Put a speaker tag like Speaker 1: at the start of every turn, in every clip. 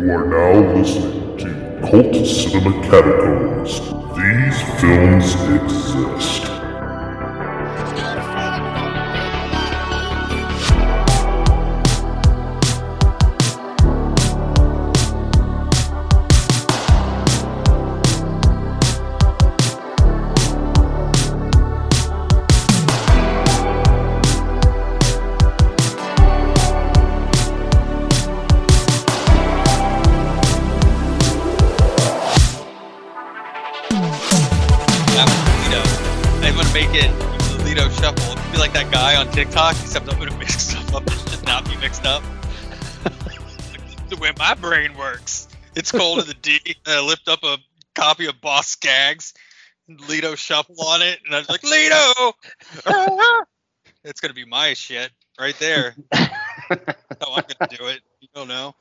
Speaker 1: You are now listening to Cult Cinema Catacombs. These films exist.
Speaker 2: TikTok, except I'm gonna mix stuff up and not be mixed up. the way my brain works. It's cold to the D. And I lift up a copy of Boz Scaggs, Lido shuffle on it, and I was like, Lido! it's gonna be my shit right there. That's how I'm gonna do it. You don't know.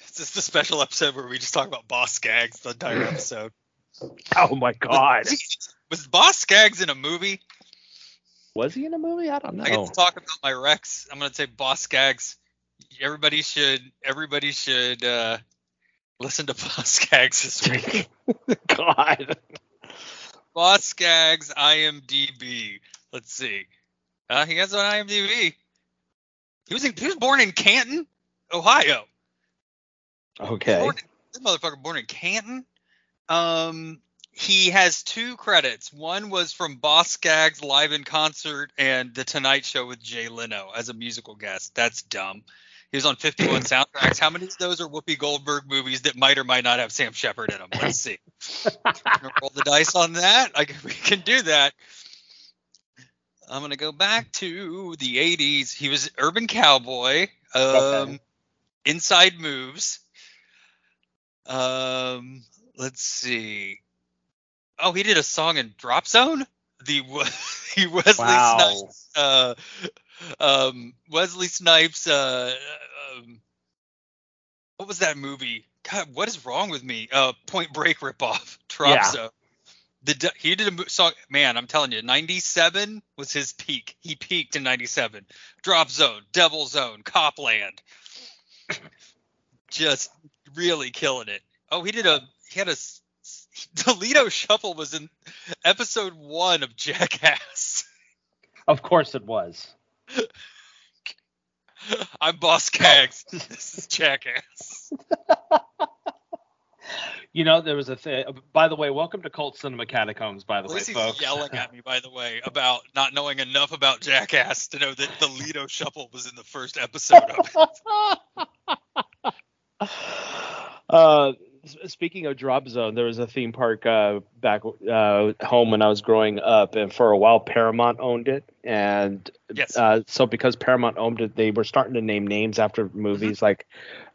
Speaker 2: It's just a special episode where we just talk about Boz Scaggs the entire episode.
Speaker 3: Oh my god.
Speaker 2: Was Boz Scaggs in a movie?
Speaker 3: Was he in a movie? I don't know.
Speaker 2: I get to talk about my Rex. I'm gonna say Boz Scaggs. Everybody should everybody should uh listen to Boz Scaggs this week.
Speaker 3: god.
Speaker 2: Boz Scaggs IMDb. Let's see. Uh he has on IMDb. He was in, he was born in Canton, Ohio.
Speaker 3: Okay.
Speaker 2: Born, this motherfucker born in Canton. Um, he has two credits. One was from Boz Scaggs live in concert and The Tonight Show with Jay Leno as a musical guest. That's dumb. He was on 51 soundtracks. How many of those are Whoopi Goldberg movies that might or might not have Sam Shepard in them? Let's see. roll the dice on that. I can, we can do that. I'm gonna go back to the 80s. He was Urban Cowboy. Um,
Speaker 3: Okay.
Speaker 2: Inside Moves. Um, let's see. Oh, he did a song in Drop Zone. The the Wesley
Speaker 3: Wow.
Speaker 2: Snipes. Uh, um, Wesley Snipes. Uh, um, what was that movie? God, what is wrong with me? Uh, Point Break ripoff. Drop
Speaker 3: Yeah.
Speaker 2: Zone. The, he did a song. Man, I'm telling you, '97 was his peak. He peaked in '97. Drop Zone, Devil Zone, Copland. Just really killing it. Oh, he did a. He had a. Toledo Shuffle was in episode one of Jackass.
Speaker 3: Of course it was.
Speaker 2: I'm Boz Scaggs. this is Jackass.
Speaker 3: You know, there was a thing. By the way, welcome to Cult Cinema Catacombs. By the way,
Speaker 2: Lacey's
Speaker 3: folks.
Speaker 2: yelling at me, by the way, about not knowing enough about Jackass to know that the Lido Shuffle was in the first episode of it.
Speaker 3: uh, speaking of Drop Zone, there was a theme park uh, back uh, home when I was growing up, and for a while Paramount owned it. And
Speaker 2: Yes.
Speaker 3: uh, so because Paramount owned it, they were starting to name names after movies.
Speaker 2: Mm-hmm.
Speaker 3: Like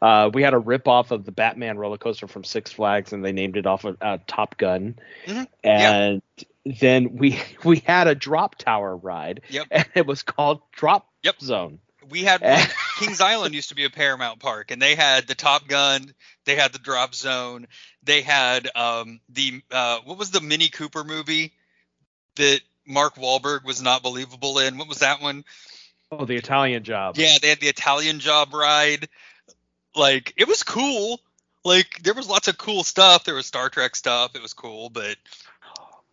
Speaker 3: uh, we had a rip off of the Batman roller coaster from Six Flags, and they named it off of uh, Top Gun.
Speaker 2: Mhm. Yeah.
Speaker 3: And then we we had a drop tower ride,
Speaker 2: Yep.
Speaker 3: and it was called Drop
Speaker 2: Yep.
Speaker 3: Zone.
Speaker 2: We had Kings Island used to be a Paramount park, and they had the Top Gun, they had the Drop Zone, they had um, the uh, what was the Mini Cooper movie that Mark Wahlberg was not believable in? What was that one?
Speaker 3: Oh, the Italian Job.
Speaker 2: Yeah, they had the Italian Job ride. Like it was cool. Like there was lots of cool stuff. There was Star Trek stuff. It was cool, but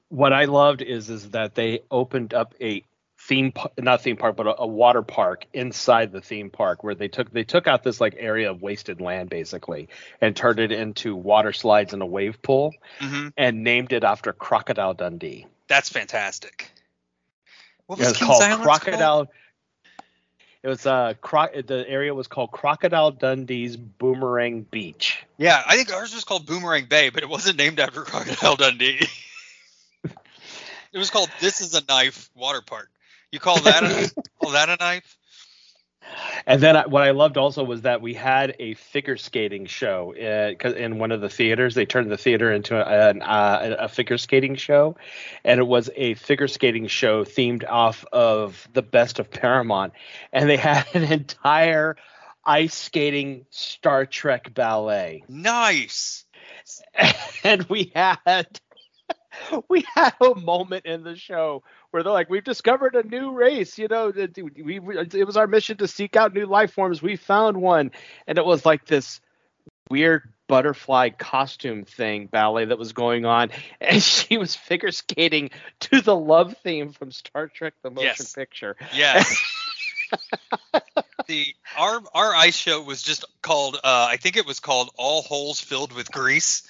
Speaker 3: what I loved is is that they opened up a theme not theme park but a, a water park inside the theme park where they took they took out this like area of wasted land basically and turned it into water slides and a wave pool
Speaker 2: mhm,
Speaker 3: and named it after Crocodile Dundee.
Speaker 2: that's fantastic. What
Speaker 3: It
Speaker 2: was
Speaker 3: was
Speaker 2: Kings
Speaker 3: called
Speaker 2: Island
Speaker 3: Crocodile it was uh cro- the area was called Crocodile Dundee's Boomerang Beach.
Speaker 2: Yeah, I think ours was called Boomerang Bay, but it wasn't named after Crocodile Dundee. it was called This Is a Knife Water Park. You call that a, call that a knife?
Speaker 3: And then I, what I loved also was that we had a figure skating show uh 'cause in one of the theaters. They turned the theater into an, uh, a figure skating show, and it was a figure skating show themed off of the best of Paramount. And they had an entire ice skating Star Trek ballet,
Speaker 2: Nice.
Speaker 3: and we had we had a moment in the show where they're like, we've discovered a new race. You know, we it was our mission to seek out new life forms. We found one, and it was like this weird butterfly costume thing ballet that was going on, and she was figure skating to the love theme from Star Trek: The Motion
Speaker 2: Yes.
Speaker 3: Picture.
Speaker 2: Yes. the our our ice show was just called uh, I think it was called All Holes Filled with Grease,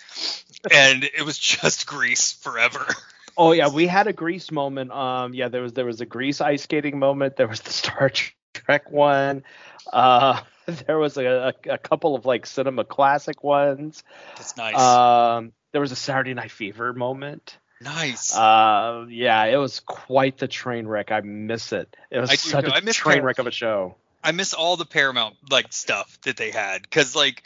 Speaker 2: and it was just grease forever.
Speaker 3: Oh yeah, we had a Grease moment. Um, yeah, there was there was a Grease ice skating moment. There was the Star Trek one. Uh, there was a, a, a couple of like cinema classic ones.
Speaker 2: That's nice.
Speaker 3: Um, there was a Saturday Night Fever moment.
Speaker 2: nice.
Speaker 3: Uh, yeah, it was quite the train wreck. I miss it. It was
Speaker 2: I
Speaker 3: such a train wreck of a show.
Speaker 2: I miss all the Paramount like stuff that they had because like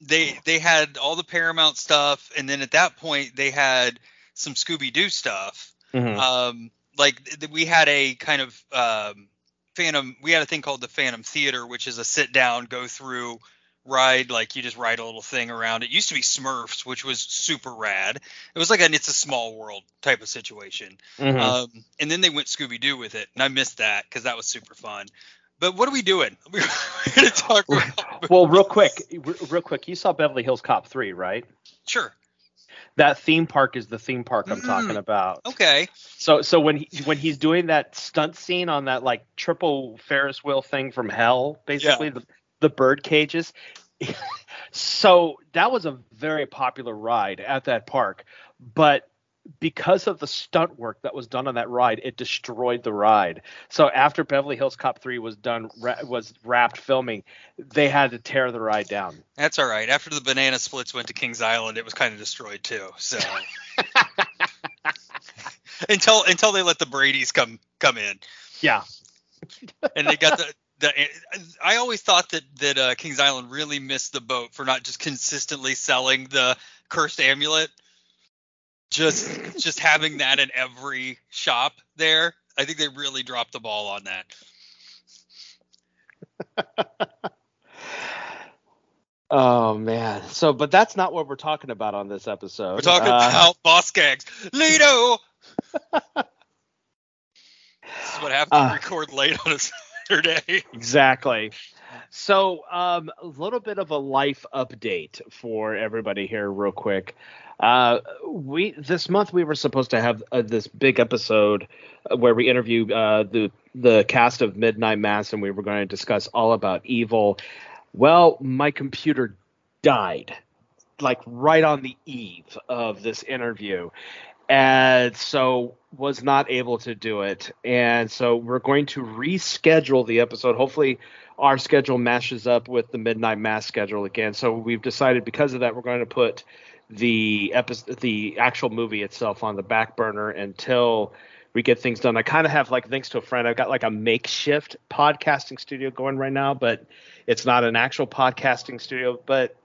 Speaker 2: they they had all the Paramount stuff, and then at that point they had some Scooby Doo stuff.
Speaker 3: Mhm.
Speaker 2: Um, like th- we had a kind of um, Phantom. We had a thing called the Phantom Theater, which is a sit down, go through ride. Like you just ride a little thing around. It used to be Smurfs, which was super rad. It was like an It's a Small World type of situation.
Speaker 3: Mhm.
Speaker 2: Um, and then they went Scooby Doo with it, and I missed that because that was super fun. But what are we doing? We're to talk
Speaker 3: well, real quick, real quick, you saw Beverly Hills Cop three, right?
Speaker 2: Sure.
Speaker 3: That theme park is the theme park I'm talking
Speaker 2: Mm.
Speaker 3: about.
Speaker 2: Okay.
Speaker 3: So so when he when he's doing that stunt scene on that like triple Ferris wheel thing from hell, basically the the bird cages. so that was a very popular ride at that park, but because of the stunt work that was done on that ride, it destroyed the ride. So after Beverly Hills Cop 3 was done ra- was wrapped filming, they had to tear the ride down.
Speaker 2: That's all right. After the banana splits went to Kings Island, it was kind of destroyed too. So until until they let the Brady's come come in,
Speaker 3: Yeah.
Speaker 2: and they got the. The, I always thought that that uh, Kings Island really missed the boat for not just consistently selling the cursed amulet, just just having that in every shop there. I think they really dropped the ball on that.
Speaker 3: Oh man. So but that's not what we're talking about on this episode.
Speaker 2: We're talking
Speaker 3: Uh,
Speaker 2: about boss gags. Lido. this is what happens when
Speaker 3: Uh.
Speaker 2: you record late on a Saturday.
Speaker 3: Exactly. So, um, a little bit of a life update for everybody here, real quick. Uh, we this month we were supposed to have uh, this big episode uh, where we interview uh, the the cast of Midnight Mass, and we were going to discuss all about evil. Well, my computer died, like right on the eve of this interview, and so was not able to do it. And so we're going to reschedule the episode. Hopefully, our schedule matches up with the Midnight Mass schedule again. So we've decided because of that, we're going to put the episode, the actual movie itself, on the back burner until we get things done. I kind of have like, thanks to a friend, I've got like a makeshift podcasting studio going right now, but it's not an actual podcasting studio, but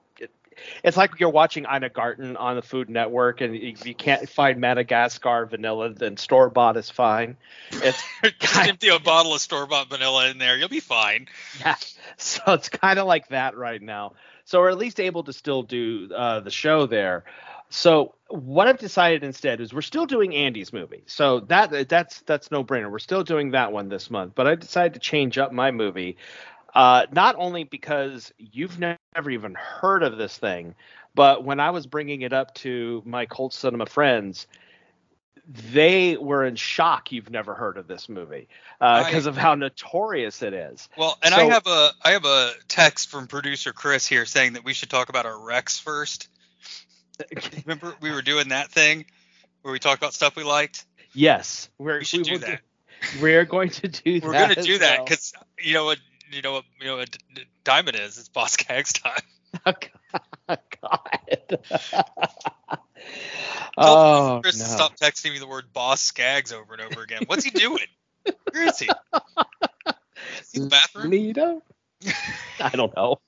Speaker 3: it's like you're watching Ina Garten on the Food Network, and if you can't find Madagascar vanilla, then store bought is fine. It's
Speaker 2: Just empty a bottle of store bought vanilla in there. You'll be fine.
Speaker 3: yeah, so it's kind of like that right now. So we're at least able to still do uh, the show there. So what I've decided instead is we're still doing Andy's movie. So that that's that's no brainer. We're still doing that one this month. But I decided to change up my movie. Uh, not only because you've never even heard of this thing, but when I was bringing it up to my cult cinema friends, they were in shock. You've never heard of this movie because
Speaker 2: I-
Speaker 3: of how notorious it is.
Speaker 2: Well, and I have a I have a text from producer Chris here saying that we should talk about our Rex first. Remember we were doing that thing where we talked about stuff we liked.
Speaker 3: Yes, we're,
Speaker 2: We should do
Speaker 3: will
Speaker 2: that.
Speaker 3: we're going to do that
Speaker 2: We're
Speaker 3: that.
Speaker 2: going to do that because you know what you know what you know what d- d- time it is. It's Boss Gags time.
Speaker 3: Oh, God.
Speaker 2: Tell
Speaker 3: oh
Speaker 2: Chris
Speaker 3: no.
Speaker 2: to stop texting me the word Boz Scaggs over and over again. What's he doing? Where is he? Is he in the bathroom?
Speaker 3: Lido? I don't know.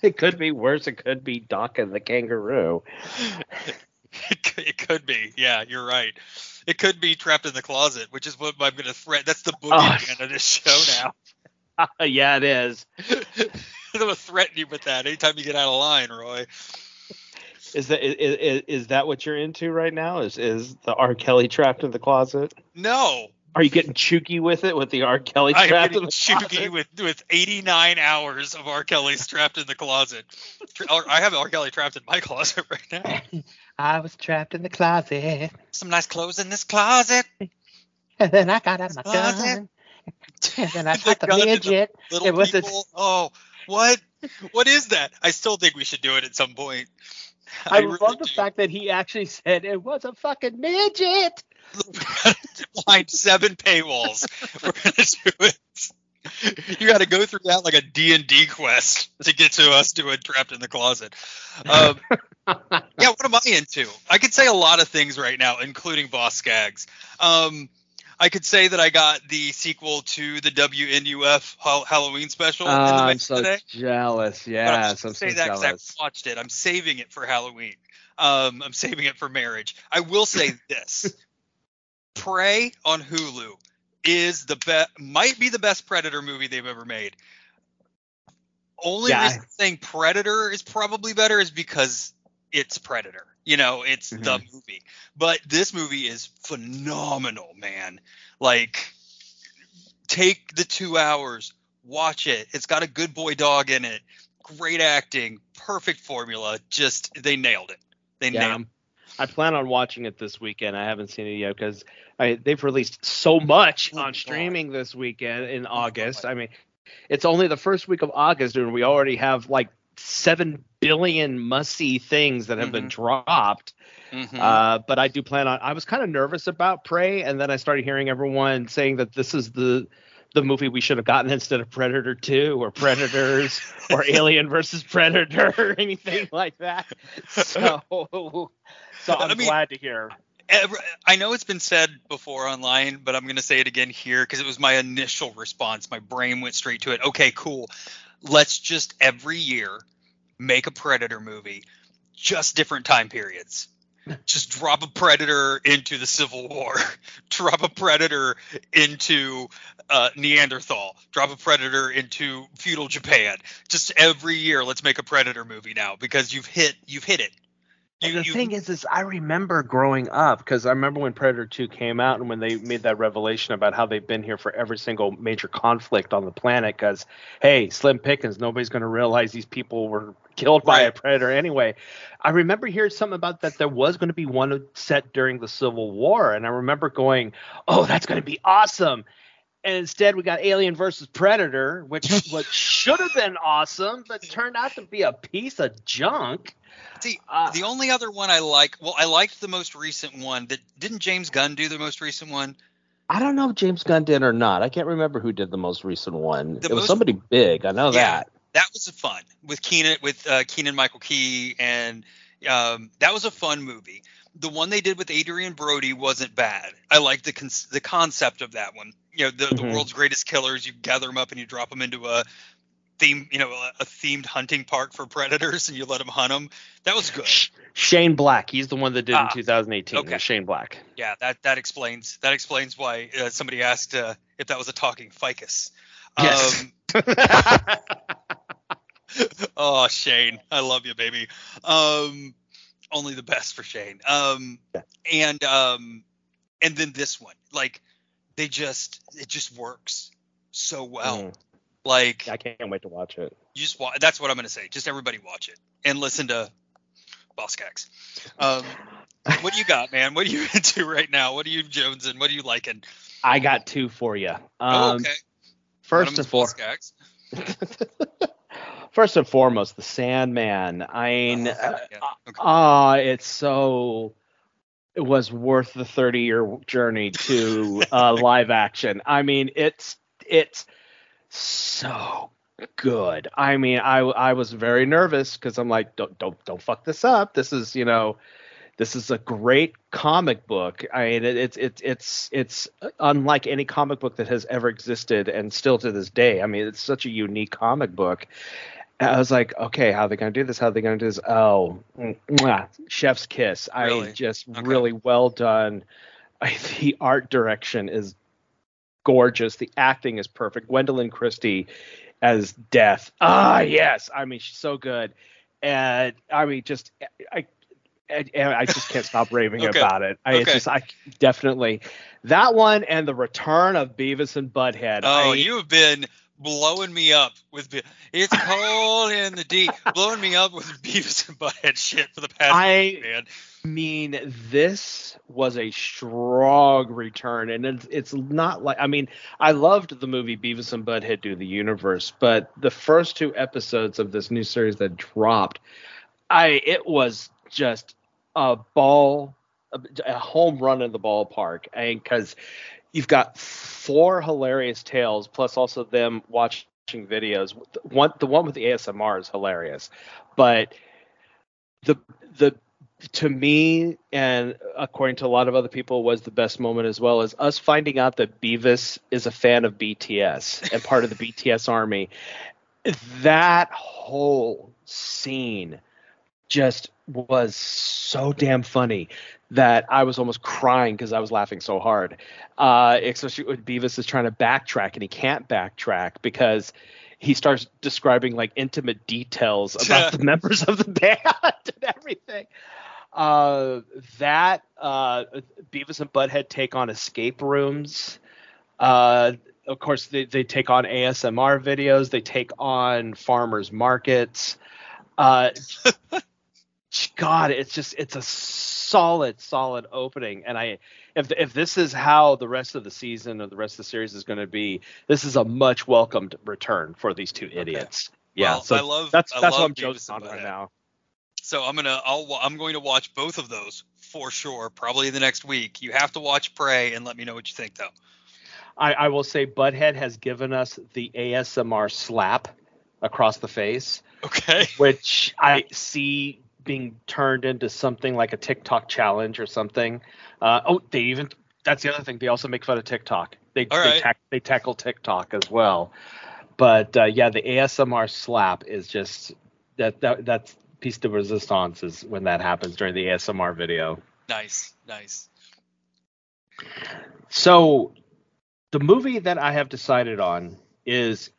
Speaker 3: It could be worse. It could be Doc and the kangaroo.
Speaker 2: It could, be. Yeah, you're right. It could be trapped in the closet, which is what I'm going to threat. That's the boogeyman oh, of this show now.
Speaker 3: yeah, it is.
Speaker 2: I'm going to threaten you with that anytime you get out of line, Roy.
Speaker 3: Is that is, is, is that what you're into right now? Is is the R. Kelly trapped in the closet?
Speaker 2: No,
Speaker 3: Are you getting chooky with it with the R. Kelly
Speaker 2: I'm
Speaker 3: trapped in
Speaker 2: getting
Speaker 3: the
Speaker 2: chooky
Speaker 3: closet?
Speaker 2: with with 89 hours of R. Kelly trapped in the closet. I have R. Kelly trapped in my closet right now.
Speaker 3: I was trapped in the closet,
Speaker 2: Some nice clothes in this closet.
Speaker 3: and then I got out of my
Speaker 2: Closet.
Speaker 3: gun, and then I shot the
Speaker 2: the
Speaker 3: midget. It was a-
Speaker 2: Oh, what? What is that? I still think we should do it at some point.
Speaker 3: I,
Speaker 2: really
Speaker 3: love the
Speaker 2: do.
Speaker 3: fact that he actually said it was a fucking midget.
Speaker 2: behind seven paywalls. We're gonna do it. You got to go through that like a D and D quest to get to us doing trapped in the closet. Um, yeah, what am I into? I could say a lot of things right now, including Boz Scaggs. Um, I could say that I got the sequel to the WNUF Halloween special in the
Speaker 3: I'm so
Speaker 2: today.
Speaker 3: jealous.
Speaker 2: But I'm
Speaker 3: so
Speaker 2: say that 'cause I
Speaker 3: jealous.
Speaker 2: watched it. I'm saving it for Halloween. Um, I'm saving it for marriage. I will say this: Prey on Hulu is the best, might be the best Predator movie they've ever made. Only
Speaker 3: Yeah,
Speaker 2: reason saying Predator is probably better is because it's Predator. You know, it's the
Speaker 3: Mm-hmm.
Speaker 2: movie. But this movie is phenomenal, man. Like, take the two hours, watch it. It's got a good boy dog in it. Great acting, perfect formula. Just they nailed it. They
Speaker 3: Yeah,
Speaker 2: nailed.
Speaker 3: I plan on watching it this weekend. I haven't seen it yet because they've released so much
Speaker 2: Oh,
Speaker 3: on
Speaker 2: God.
Speaker 3: streaming this weekend in
Speaker 2: Oh,
Speaker 3: August. I mean, it's only the first week of August, and we already have like seven billion must see things that have been dropped.
Speaker 2: Mhm.
Speaker 3: Uh, but I do plan on. I was kind of nervous about Prey, and then I started hearing everyone saying that this is the the movie we should have gotten instead of Predator 2 or Predators or Alien versus Predator or anything like that. So, so I'm
Speaker 2: I mean-
Speaker 3: glad to hear.
Speaker 2: I know it's been said before online, but I'm going to say it again here because it was my initial response. My brain went straight to it. Okay, cool. Let's just every year make a Predator movie, just different time periods. Just drop a Predator into the Civil War, drop a Predator into uh, Neanderthal, drop a Predator into feudal Japan. Just every year, let's make a Predator movie now because you've hit you've hit it.
Speaker 3: And the
Speaker 2: you-
Speaker 3: thing is, is I remember growing up because I remember when Predator 2 came out and when they made that revelation about how they've been here for every single major conflict on the planet. Because hey, Slim Pickens, nobody's going to realize these people were killed by a predator anyway. I remember hearing something about that there was going to be one set during the Civil War, and I remember going, "Oh, that's going to be awesome." And instead, we got Alien versus Predator, which what should have been awesome, but turned out to be a piece of junk.
Speaker 2: See,
Speaker 3: Uh,
Speaker 2: the only other one I like, well, I liked the most recent one. That didn't James Gunn do the most recent one?
Speaker 3: I don't know if James Gunn did or not. I can't remember who did the most recent one.
Speaker 2: The
Speaker 3: it was somebody big. I know
Speaker 2: Yeah.
Speaker 3: that.
Speaker 2: That was fun with Keegan with uh, Keegan-Michael Key, and um, that was a fun movie. The one they did with Adrien Brody wasn't bad. I like the con- the concept of that one. You know, the, the
Speaker 3: Mhm.
Speaker 2: world's greatest killers. You gather them up and you drop them into a theme, you know, a, a themed hunting park for predators, and you let them hunt them. That was good.
Speaker 3: Shane Black. He's the one that did
Speaker 2: Ah,
Speaker 3: in 2018.
Speaker 2: okay.
Speaker 3: Shane Black.
Speaker 2: Yeah, that that explains that explains why uh, somebody asked uh, if that was a talking ficus.
Speaker 3: Yes.
Speaker 2: Um, oh, Shane, I love you, baby. Um, only the best for Shane. Um,
Speaker 3: Yeah.
Speaker 2: and um, and then this one, like, they just it just works so well.
Speaker 3: Mm.
Speaker 2: Like,
Speaker 3: I can't wait to watch it.
Speaker 2: you just wa- that's what I'm gonna say. Just everybody watch it and listen to Boss Cax. Um, what do you got, man? What are you into right now? What are you jonesing? What are you liking?
Speaker 3: I got two for you. Um,
Speaker 2: oh, okay.
Speaker 3: First and
Speaker 2: of
Speaker 3: foremost,
Speaker 2: Cax.
Speaker 3: first and foremost, the Sandman. I mean, uh,
Speaker 2: yeah. Okay.
Speaker 3: ah, it's so. It was worth the 30 year journey to uh, live action. I mean, it's it's so good. I mean, I I was very nervous because I'm like, don't don't don't fuck this up. This is you know, this is a great comic book. I mean, it, it's it's it's it's unlike any comic book that has ever existed and still to this day. I mean, it's such a unique comic book. I was like, okay, how are they going to do this? How are they going to do this? Oh, mwah, chef's kiss. I
Speaker 2: Really?
Speaker 3: just
Speaker 2: Okay.
Speaker 3: really well done. I, the art direction is gorgeous. The acting is perfect. Gwendoline Christie as Death. Ah, yes. I mean, she's so good. And I mean, just I and I just can't stop raving
Speaker 2: Okay.
Speaker 3: about it. I it's
Speaker 2: Okay.
Speaker 3: just I definitely that one and the return of Beavis and Butthead.
Speaker 2: Oh,
Speaker 3: I,
Speaker 2: you have been blowing me up with Be- it's cold in the deep, blowing me up with Beavis and Butthead shit for the past
Speaker 3: I
Speaker 2: week, man.
Speaker 3: mean, this was a strong return, and it's, it's not like I mean, I loved the movie Beavis and Butthead Do the Universe, but the first two episodes of this new series that dropped, I it was just a ball, a, a home run in the ballpark, and because you've got four hilarious tales plus also them watching videos. One, the one with the ASMR is hilarious, but the the to me and according to a lot of other people was the best moment as well as us finding out that Beavis is a fan of BTS and part of the BTS army. That whole scene just was so damn funny that I was almost crying because I was laughing so hard. Uh, especially when Beavis is trying to backtrack and he can't backtrack because he starts describing like intimate details about the members of the band and everything. Uh, that uh, Beavis and Butthead take on escape rooms. Uh, of course, they, they take on ASMR videos. They take on farmers markets. Uh, God, it's just it's a solid, solid opening. And I, if if this is how the rest of the season or the rest of the series is going to be, this is a much welcomed return for these two idiots. Yeah,
Speaker 2: Well,
Speaker 3: so
Speaker 2: I love
Speaker 3: that's
Speaker 2: I
Speaker 3: that's
Speaker 2: love
Speaker 3: what I'm
Speaker 2: and
Speaker 3: on right now.
Speaker 2: So I'm gonna I'll I'm going to watch both of those for sure, probably the next week. You have to watch Prey and let me know what you think though.
Speaker 3: I, I will say Butthead has given us the ASMR slap across the face,
Speaker 2: Okay.
Speaker 3: which I see being turned into something like a TikTok challenge or something. Uh, oh, they even that's the other thing. They also make fun of TikTok. They they,
Speaker 2: right.
Speaker 3: tack, they tackle TikTok as well. But uh, yeah, the ASMR slap is just that that that's piece de resistance is when that happens during the ASMR video.
Speaker 2: Nice, nice.
Speaker 3: So, the movie that I have decided on is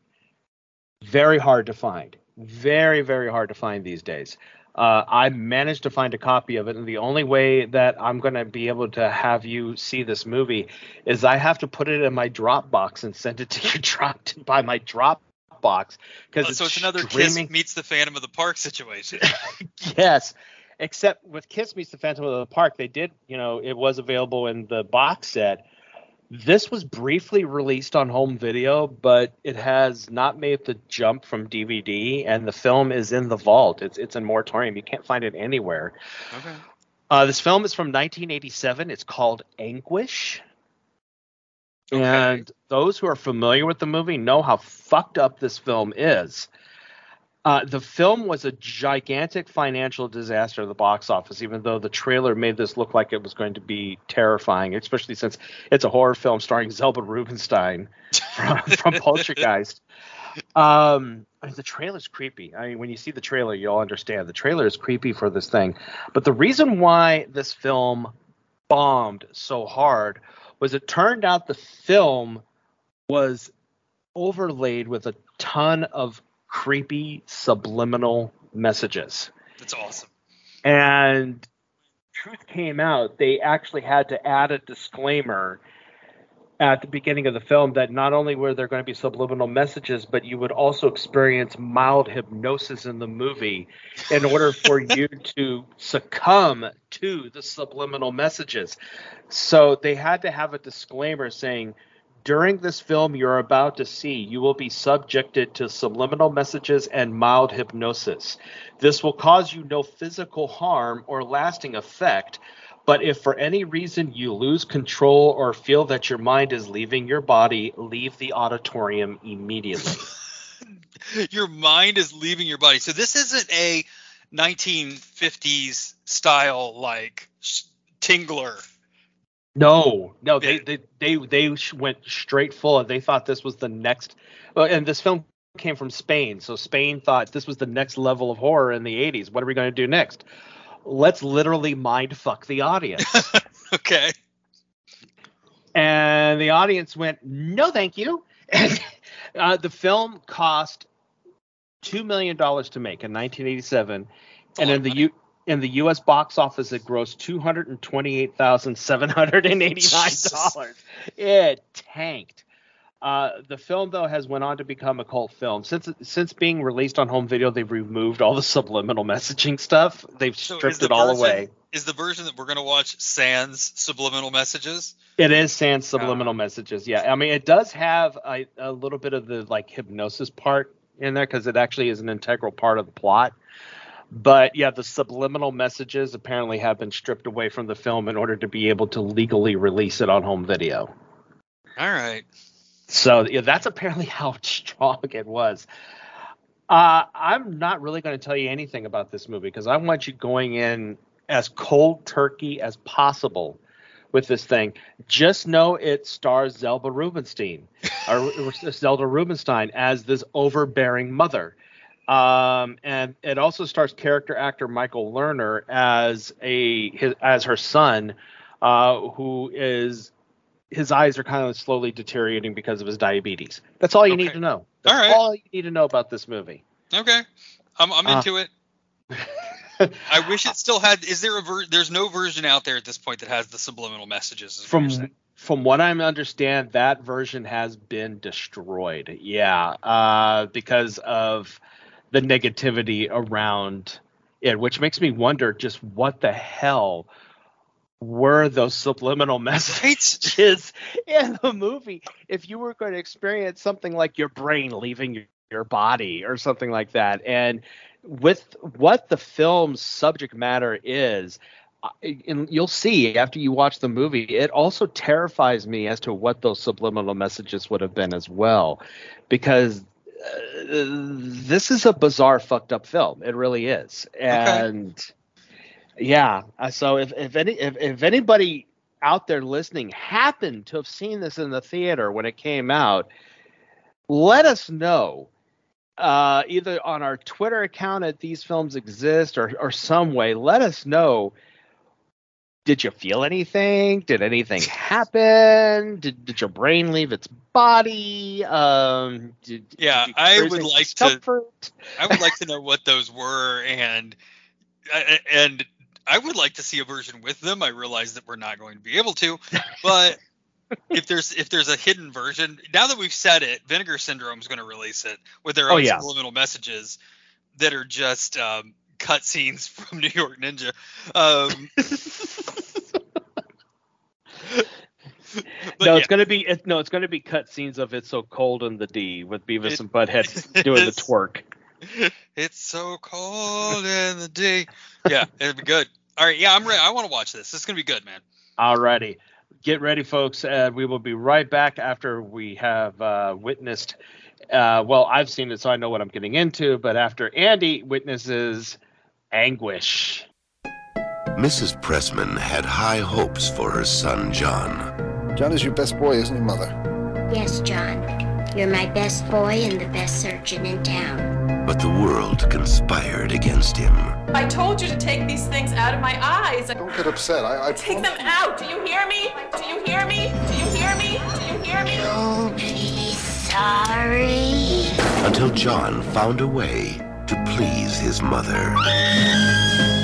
Speaker 3: very hard to find. Very, very hard to find these days. Uh, I managed to find a copy of it, and the only way that I'm going to be able to have you see this movie is I have to put it in my Dropbox and send it to your drop by my Dropbox because
Speaker 2: Oh, so it's another
Speaker 3: streaming-
Speaker 2: Kiss meets the Phantom of the Park situation.
Speaker 3: yes except with kiss meets the phantom of the park they did you know it was available in the box set this was briefly released on home video but it has not made the jump from dvd and the film is in the vault it's it's in moratorium you can't find it anywhere
Speaker 2: okay.
Speaker 3: uh, this film is from 1987 it's called anguish
Speaker 2: Okay.
Speaker 3: and those who are familiar with the movie know how fucked up this film is. Uh, the film was a gigantic financial disaster at the box office, even though the trailer made this look like it was going to be terrifying, especially since it's a horror film starring Zelda Rubinstein from, from Poltergeist. Um, I mean, the trailer's creepy. I mean, when you see the trailer, you'll understand. The trailer is creepy for this thing. But the reason why this film bombed so hard was it turned out the film was overlaid with a ton of creepy subliminal messages.
Speaker 2: That's awesome.
Speaker 3: And truth came out, they actually had to add a disclaimer at the beginning of the film that not only were there going to be subliminal messages, but you would also experience mild hypnosis in the movie in order for you to succumb to the subliminal messages. So they had to have a disclaimer saying, during this film you're about to see, you will be subjected to subliminal messages and mild hypnosis. This will cause you no physical harm or lasting effect, but if for any reason you lose control or feel that your mind is leaving your body, leave the auditorium immediately.
Speaker 2: your mind is leaving your body. So this isn't a 1950s style like Tingler.
Speaker 3: No, no, they they they they went straight full. They thought this was the next. And this film came from Spain, so Spain thought this was the next level of horror in the '80s. What are we going to do next? Let's literally mind fuck the audience.
Speaker 2: Okay.
Speaker 3: and the audience went, "No, thank you." And uh, the film cost two million dollars to make in 1987, and in the
Speaker 2: money.
Speaker 3: U in the U.S. box office, it grossed two hundred and twenty-eight thousand seven hundred and eighty-nine dollars. It tanked. Uh, the film, though, has went on to become a cult film. Since since being released on home video, they've removed all the subliminal messaging stuff. They've
Speaker 2: So
Speaker 3: stripped
Speaker 2: the
Speaker 3: it all
Speaker 2: version-
Speaker 3: away.
Speaker 2: Is the version that we're gonna watch sans subliminal messages?
Speaker 3: It is sans subliminal messages. Yeah, I mean, it does have a, a little bit of the like hypnosis part in there because it actually is an integral part of the plot. But yeah, the subliminal messages apparently have been stripped away from the film in order to be able to legally release it on home video.
Speaker 2: All right.
Speaker 3: So yeah, that's apparently how strong it was. Uh, I'm not really going to tell you anything about this movie because I want you going in as cold turkey as possible with this thing. Just know it stars Zelda Rubinstein or Zelda Rubinstein as this overbearing mother. Um, and it also stars character actor Michael Lerner as a his, as her son, uh, who is his eyes are kind of slowly deteriorating because of his diabetes. That's all you need to know. That's
Speaker 2: All right.
Speaker 3: all you need to know about this movie.
Speaker 2: Okay. I'm I'm
Speaker 3: Uh,
Speaker 2: into it. I wish it still had. Is there a ver- There's no version out there at this point that has the subliminal messages.
Speaker 3: from from what I understand, that version has been destroyed. Yeah, uh, because of the negativity around it, which makes me wonder just what the hell were those subliminal messages in the movie? If you were going to experience something like your brain leaving your, body or something like that, and with what the film's subject matter is, and you'll see after you watch the movie, it also terrifies me as to what those subliminal messages would have been as well, because uh, this is a bizarre, fucked up film. It really is, and yeah. uh, So if if any if, if anybody out there listening happened to have seen this in the theater when it came out, let us know uh, either on our Twitter account at These Films Exist or or some way. Let us know. Did you feel anything? Did anything happen? Did, did your brain leave its body? Um, did,
Speaker 2: Yeah,
Speaker 3: did
Speaker 2: I would like to- I would like to know what those were, and and I would like to see a version with them. I realize that we're not going to be able to, but if there's if there's a hidden version, now that we've said it, Vinegar Syndrome is going to release it with their
Speaker 3: Oh,
Speaker 2: own
Speaker 3: yeah.
Speaker 2: subliminal messages that are just um, cut scenes from New York Ninja. Um,
Speaker 3: no,
Speaker 2: yeah,
Speaker 3: it's gonna be it, no, it's gonna be cut scenes of "It's So Cold in the D" with Beavis
Speaker 2: It-
Speaker 3: and Butthead doing the twerk.
Speaker 2: it's so cold in the D. Yeah, it'd be good. All right, yeah, I'm ready. I want to watch this. This is gonna be good, man.
Speaker 3: Alrighty, get ready, folks. Uh, we will be right back after we have uh, witnessed. Uh, well, I've seen it, so I know what I'm getting into. But after Andy witnesses anguish.
Speaker 4: Mrs. Pressman had high hopes for her son, John.
Speaker 5: John is your best boy, isn't he, Mother?
Speaker 6: Yes, John. You're my best boy and the best surgeon in town.
Speaker 4: But the world conspired against him.
Speaker 7: I told you to take these things out of my eyes.
Speaker 5: Don't get upset. I, I
Speaker 7: Take them out. Do you hear me? Do you hear me? Do you hear me? Do you hear me?
Speaker 6: Don't be sorry.
Speaker 4: Until John found a way to please his mother.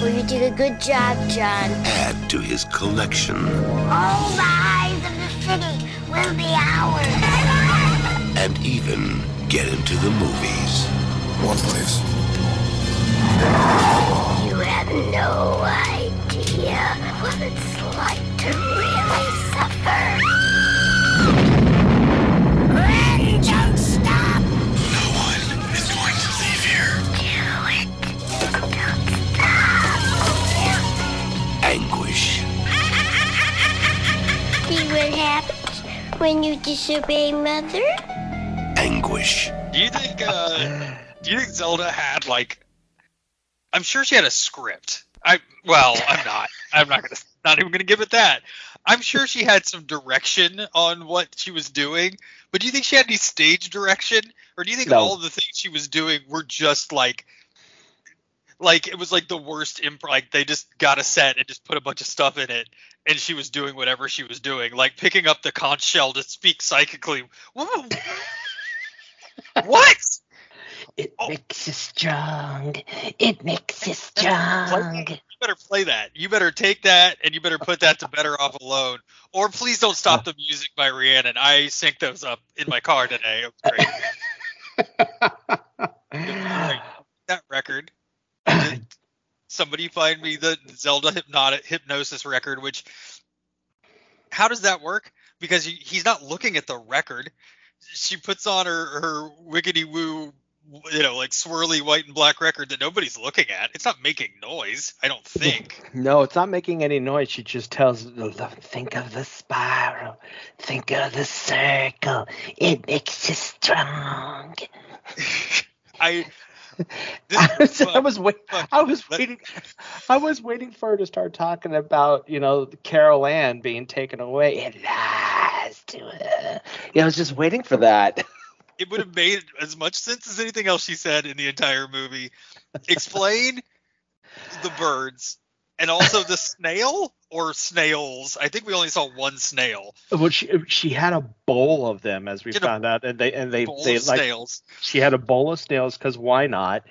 Speaker 6: Well, you did a good job, John.
Speaker 4: Add to his collection.
Speaker 6: All the eyes of the city will be ours.
Speaker 4: And even get into the movies.
Speaker 5: One, please.
Speaker 6: You have no idea what it's like to really suffer. Happens when you disobey Mother?
Speaker 4: Anguish.
Speaker 2: Do you think uh do you think Zelda had like I'm sure she had a script. I well, I'm not. I'm not gonna not even gonna give it that. I'm sure she had some direction on what she was doing, but do you think she had any stage direction? Or do you think
Speaker 3: No.
Speaker 2: all of the things she was doing were just like like it was like the worst imp like they just got a set and just put a bunch of stuff in it and she was doing whatever she was doing, like picking up the conch shell to speak psychically. What? what?
Speaker 8: It
Speaker 2: Oh.
Speaker 8: makes you strong. It makes you strong.
Speaker 2: you better play that. You better take that and you better put that to Better Off Alone. Or please don't stop the music by Rihanna. I sync those up in my car today. It was great. Great. that record. Somebody find me the Zelda hypnotic hypnosis record, which how does that work? Because he's not looking at the record. She puts on her her wiggity woo, you know, like swirly white and black record that nobody's looking at. It's not making noise. I don't think.
Speaker 3: No, it's not making any noise. She just tells, think of the spiral, think of the circle. It makes you strong.
Speaker 2: I.
Speaker 3: I was, I was wait, I was waiting, I was waiting for her to start talking about, you know, Carol Anne being taken away. It lies to her. Yeah, I was just waiting for that.
Speaker 2: it would have made as much sense as anything else she said in the entire movie. Explain the birds and also the snail or snails. I think we only saw one snail.
Speaker 3: Well, she she had a bowl of them, as we
Speaker 2: She
Speaker 3: found out, and they and they they
Speaker 2: of
Speaker 3: like
Speaker 2: snails.
Speaker 3: she had a bowl of snails because why not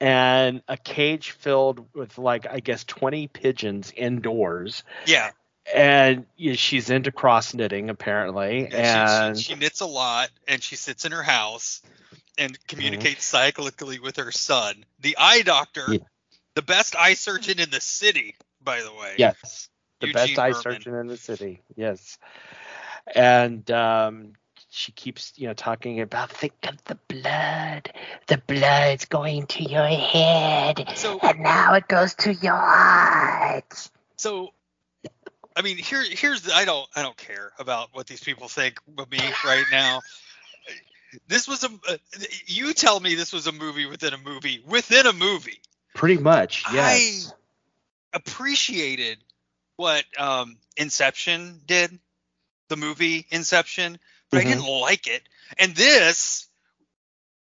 Speaker 3: and a cage filled with like i guess 20 pigeons indoors
Speaker 2: Yeah.
Speaker 3: and yeah, she's into cross knitting apparently
Speaker 2: Yeah,
Speaker 3: and
Speaker 2: she, she, knits a lot and she sits in her house and
Speaker 3: Mm-hmm.
Speaker 2: communicates cyclically with her son. The eye doctor,
Speaker 3: Yeah.
Speaker 2: The best eye surgeon in the city, by the way.
Speaker 3: yes the
Speaker 2: Eugene
Speaker 3: best eye surgeon in the city yes and um she keeps you know talking about think of the blood the blood's going to your head
Speaker 2: So
Speaker 6: And now it goes to your heart.
Speaker 2: so I mean here here's the, I don't I don't care about what these people think of me right now. This was a uh, you tell me this was a movie within a movie within a movie.
Speaker 3: Pretty much yes
Speaker 2: I appreciated what um, Inception did, the movie Inception, but I
Speaker 3: Mhm.
Speaker 2: didn't like it. And this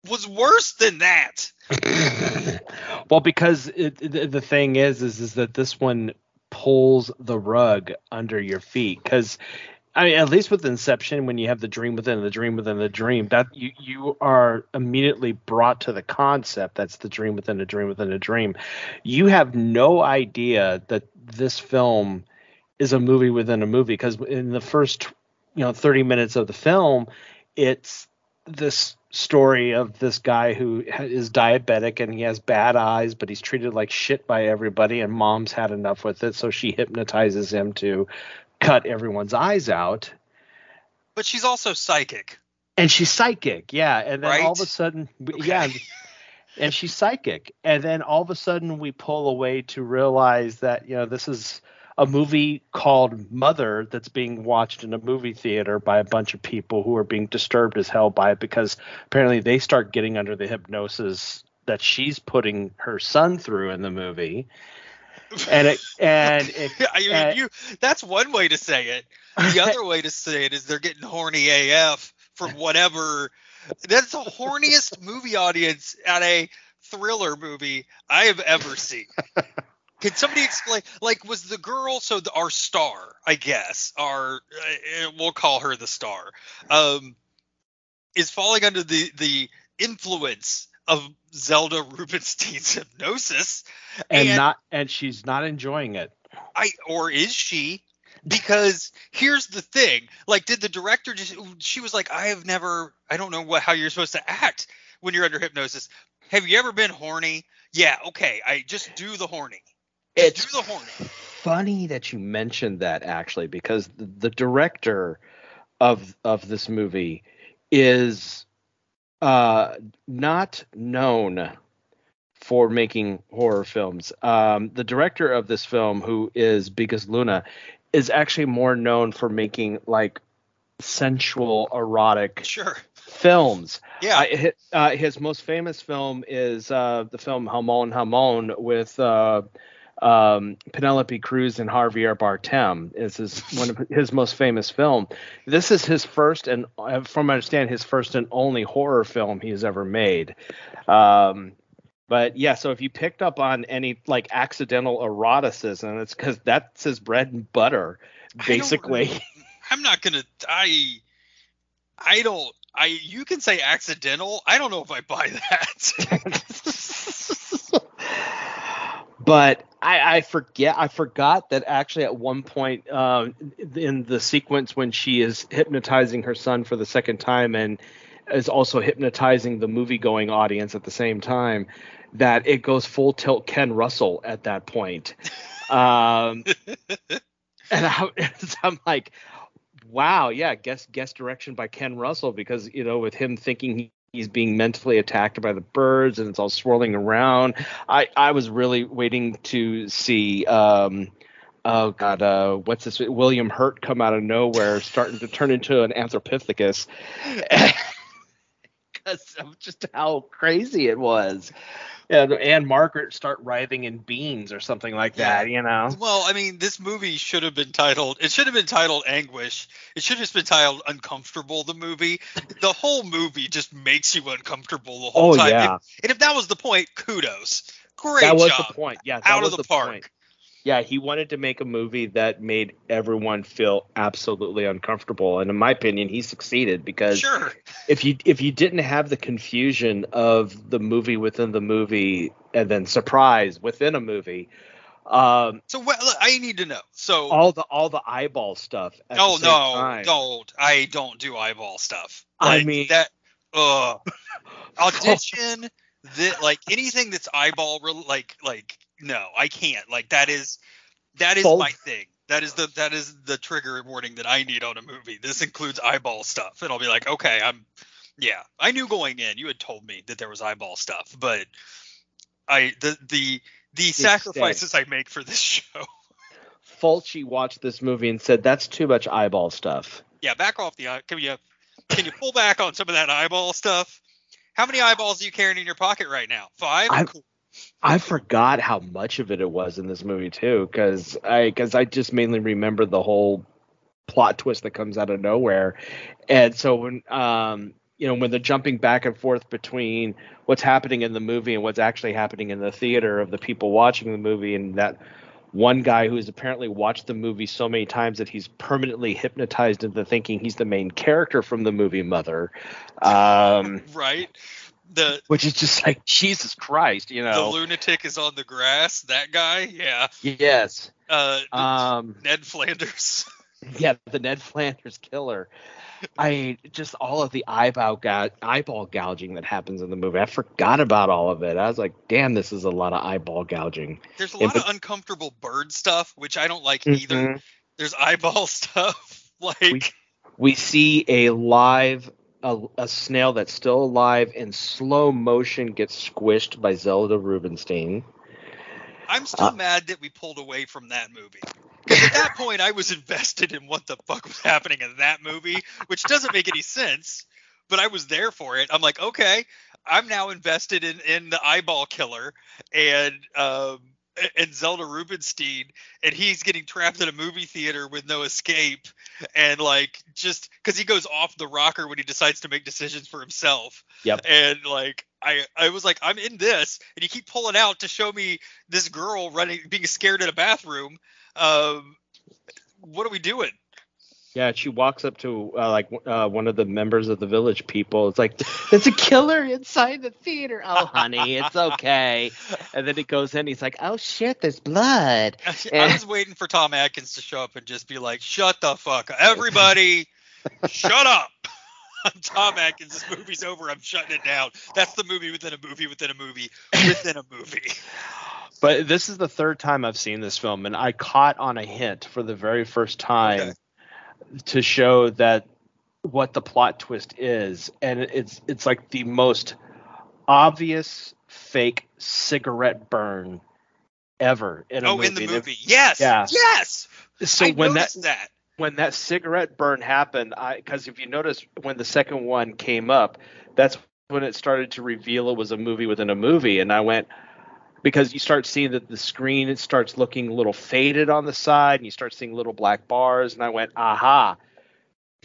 Speaker 2: was worse than that.
Speaker 3: well, because it, the, the thing is, is, is that this one pulls the rug under your feet. Because, I mean, at least with Inception, when you have the dream within the dream within the dream, that you you are immediately brought to the concept that's the dream within a dream within a dream. You have no idea that this film is a movie within a movie because in the first, you know, thirty minutes of the film, it's this story of this guy who is diabetic and he has bad eyes, but he's treated like shit by everybody, and mom's had enough with it, so she hypnotizes him to cut everyone's eyes out.
Speaker 2: But she's also psychic.
Speaker 3: And she's psychic, yeah. And then all of a sudden,
Speaker 2: Okay.
Speaker 3: yeah, and she's psychic. And then all of a sudden, we pull away to realize that you know this is a movie called Mother that's being watched in a movie theater by a bunch of people who are being disturbed as hell by it because apparently they start getting under the hypnosis that she's putting her son through in the movie. And it and it
Speaker 2: I mean,
Speaker 3: Uh,
Speaker 2: you that's one way to say it. The other way to say it is they're getting horny AF from whatever. That's the horniest movie audience at a thriller movie I have ever seen. Can somebody explain? Like, was the girl so the, our star? I guess our uh, we'll call her the star. Um, is falling under the the influence of Zelda Rubinstein's hypnosis,
Speaker 3: and
Speaker 2: and-
Speaker 3: not and she's not enjoying it.
Speaker 2: I or is she? Because here's the thing. Like, did the director just? She was like, I have never. I don't know what how you're supposed to act when you're under hypnosis. Have you ever been horny? Yeah. Okay. I just do the horny. Just
Speaker 3: It's
Speaker 2: do the horny.
Speaker 3: funny that you mentioned that actually because the, the director of of this movie is uh not known for making horror films. Um, the director of this film, who is Bigas Luna, is actually more known for making like sensual, erotic
Speaker 2: Sure.
Speaker 3: films.
Speaker 2: Yeah.
Speaker 3: Uh, uh, his most famous film is uh, the film Jamón Jamón with uh, um, Penelope Cruz and Javier Bardem. Is his one of his most famous film. This is his first and, uh, from what I understand, his first and only horror film he's ever made. Um, but yeah, so if you picked up on any like accidental eroticism, it's because that's his bread and butter, basically.
Speaker 2: I'm not gonna. I. I don't. I. You can say accidental. I don't know if I buy that.
Speaker 3: but I, I forget. I forgot that actually at one point uh, in the sequence when she is hypnotizing her son for the second time and is also hypnotizing the movie-going audience at the same time, that it goes full tilt Ken Russell at that point. Um, and I, I'm like, wow, yeah, guest guest direction by Ken Russell because you know with him thinking he, he's being mentally attacked by the birds and it's all swirling around. I I was really waiting to see. Um, Oh God, uh, what's this? William Hurt come out of nowhere, starting to turn into an Anthropithecus, because of just how crazy it was. And, and Margaret start writhing in beans or something like that, you know.
Speaker 2: Well, I mean, this movie should have been titled. It should have been titled Anguish. It should have just been titled Uncomfortable. The movie. The whole movie just makes you uncomfortable the whole
Speaker 3: Oh,
Speaker 2: time.
Speaker 3: yeah.
Speaker 2: And, and if that was the point, kudos. Great
Speaker 3: that was
Speaker 2: job.
Speaker 3: the point. Yeah, that
Speaker 2: Out
Speaker 3: was
Speaker 2: of the,
Speaker 3: the
Speaker 2: park.
Speaker 3: point. Yeah, he wanted to make a movie that made everyone feel absolutely uncomfortable, and in my opinion, he succeeded because
Speaker 2: Sure.
Speaker 3: if you if you didn't have the confusion of the movie within the movie and then surprise within a movie, um,
Speaker 2: So what, look, I need to know. So
Speaker 3: all the all the eyeball stuff.
Speaker 2: Oh no,
Speaker 3: time.
Speaker 2: don't. I don't do eyeball stuff.
Speaker 3: I mean-
Speaker 2: that. Uh, audition. that like anything that's eyeball like like no, I can't. Like that is that is
Speaker 3: Both-
Speaker 2: my thing. That is the that is the trigger warning that I need on a movie. This includes eyeball stuff, and I'll be like, okay, I'm yeah. I knew going in. You had told me that there was eyeball stuff, but I the the the sacrifices I make for this show.
Speaker 3: Fulci watched this movie and said that's too much eyeball stuff.
Speaker 2: Yeah, back off the eye. Can you can you pull back on some of that eyeball stuff? How many eyeballs are you carrying in your pocket right now? Five.
Speaker 3: I-
Speaker 2: Cool.
Speaker 3: I forgot how much of it it was in this movie too, because I because I just mainly remember the whole plot twist that comes out of nowhere, and so when um you know when they're jumping back and forth between what's happening in the movie and what's actually happening in the theater of the people watching the movie, and that one guy who's apparently watched the movie so many times that he's permanently hypnotized into thinking he's the main character from the movie Mother, um,
Speaker 2: Right. The
Speaker 3: which is just like Jesus Christ, you know.
Speaker 2: the lunatic is on the grass. That guy. Yeah.
Speaker 3: yes.
Speaker 2: Uh.
Speaker 3: Um,
Speaker 2: Ned Flanders.
Speaker 3: yeah, the Ned Flanders killer. I just all of the eyeball gou- eyeball gouging that happens in the movie. I forgot about all of it. I was like, damn, this is a lot of eyeball gouging.
Speaker 2: There's a lot
Speaker 3: but-
Speaker 2: of uncomfortable bird stuff, which I don't like either.
Speaker 3: Mhm.
Speaker 2: There's eyeball stuff. Like
Speaker 3: We- We see a live a, a snail that's still alive in slow motion gets squished by Zelda Rubinstein.
Speaker 2: I'm still
Speaker 3: uh,
Speaker 2: mad that we pulled away from that movie. at that point, I was invested in what the fuck was happening in that movie, which doesn't make any sense. But I was there for it. I'm like, okay, I'm now invested in in the eyeball killer and um and Zelda Rubinstein, and he's getting trapped in a movie theater with no escape, and like just because he goes off the rocker when he decides to make decisions for himself.
Speaker 3: Yep.
Speaker 2: And like I I was like, I'm in this, and you keep pulling out to show me this girl running, being scared in a bathroom. Um, what are we doing?
Speaker 3: Yeah, she walks up to uh, like uh, one of the members of the village people. It's like, there's a killer inside the theater. Oh, honey, it's okay. And then he goes in. He's like, oh shit, there's blood.
Speaker 2: I was waiting for Tom Atkins to show up and just be like, "Shut the fuck up, everybody, shut up." I'm Tom Atkins. This movie's over. I'm shutting it down. That's the movie within a movie within a movie within a movie.
Speaker 3: But this is the third time I've seen this film, and I caught on a hint for the very first time
Speaker 2: Okay.
Speaker 3: To show that what the plot twist is, and it's it's like the most obvious fake cigarette burn ever in a
Speaker 2: Oh,
Speaker 3: movie.
Speaker 2: in the movie. Yes.
Speaker 3: Yeah.
Speaker 2: Yes.
Speaker 3: so
Speaker 2: I
Speaker 3: when that
Speaker 2: that.
Speaker 3: when that cigarette burn happened, I because if you notice when the second one came up, that's when it started to reveal it was a movie within a movie, and I went because you start seeing that the screen it starts looking a little faded on the side, and you start seeing little black bars, and I went, aha.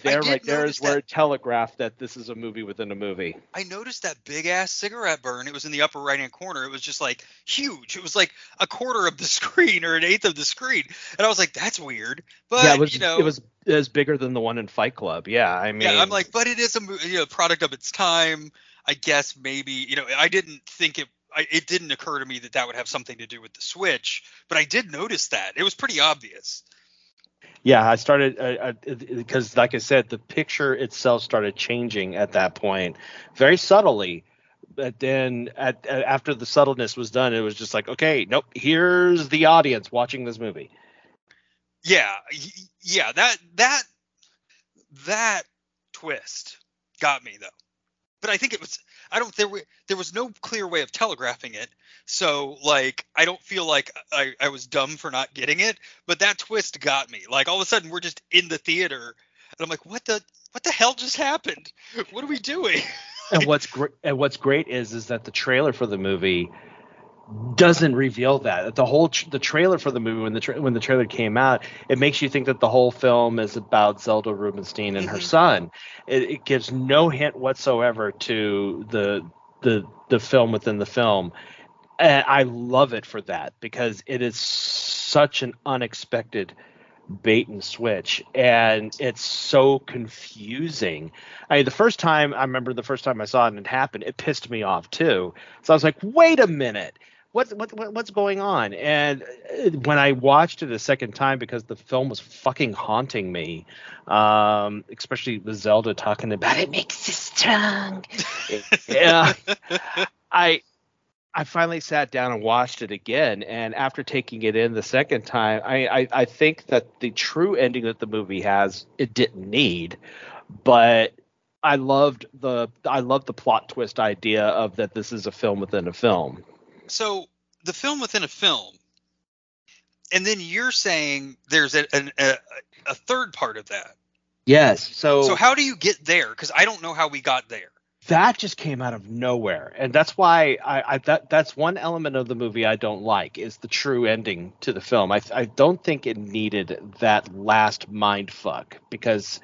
Speaker 3: There, right there where it telegraphed that this is a movie within a movie.
Speaker 2: I noticed that big ass cigarette burn. It was in the upper right hand corner. It was just like huge. It was like a quarter of the screen or an eighth of the screen. And I was like, that's weird. But
Speaker 3: yeah, it was
Speaker 2: you know,
Speaker 3: it was it was bigger than the one in Fight Club. Yeah, I mean,
Speaker 2: yeah, I'm like, but it is a you know product of its time. I guess maybe you know I didn't think it. I, it didn't occur to me that that would have something to do with the switch, but I did notice that it was pretty obvious.
Speaker 3: Yeah, I started uh, because, like I said, the picture itself started changing at that point, very subtly. But then, at, at after the subtleness was done, it was just like, okay, nope, here's the audience watching this movie.
Speaker 2: Yeah, yeah, that that that twist got me though. But I think it was I don't there were there was no clear way of telegraphing it. So like I don't feel like I, I was dumb for not getting it, but that twist got me. Like all of a sudden we're just in the theater and I'm like, what the what the hell just happened? What are we doing?
Speaker 3: and what's great and what's great is is that the trailer for the movie doesn't reveal that. The whole tr- the trailer for the movie when the tra- when the trailer came out it makes you think that the whole film is about Zelda Rubinstein and her
Speaker 2: Mhm.
Speaker 3: son. It, it gives no hint whatsoever to the the the film within the film. And I love it for that because it is such an unexpected bait and switch and it's so confusing. I mean the first time i remember the first time i saw it and it happened it pissed me off too. So i was like wait a minute what, what, what what's going on? And uh, when i watched it a second time because the film was fucking haunting me um especially with zelda talking about it makes you strong. Yeah. I I finally sat down and watched it again, and after taking it in the second time, I, I, I think that the true ending that the movie has it didn't need, but I loved the I loved the plot twist idea of that this is a film within a film.
Speaker 2: So the film within a film, and then you're saying there's a a, a third part of that.
Speaker 3: Yes. So,
Speaker 2: So how do you get there? Because I don't know how we got there.
Speaker 3: that just came out of nowhere, and that's why I, I that that's one element of the movie I don't like is the true ending to the film. I I don't think it needed that last mind fuck because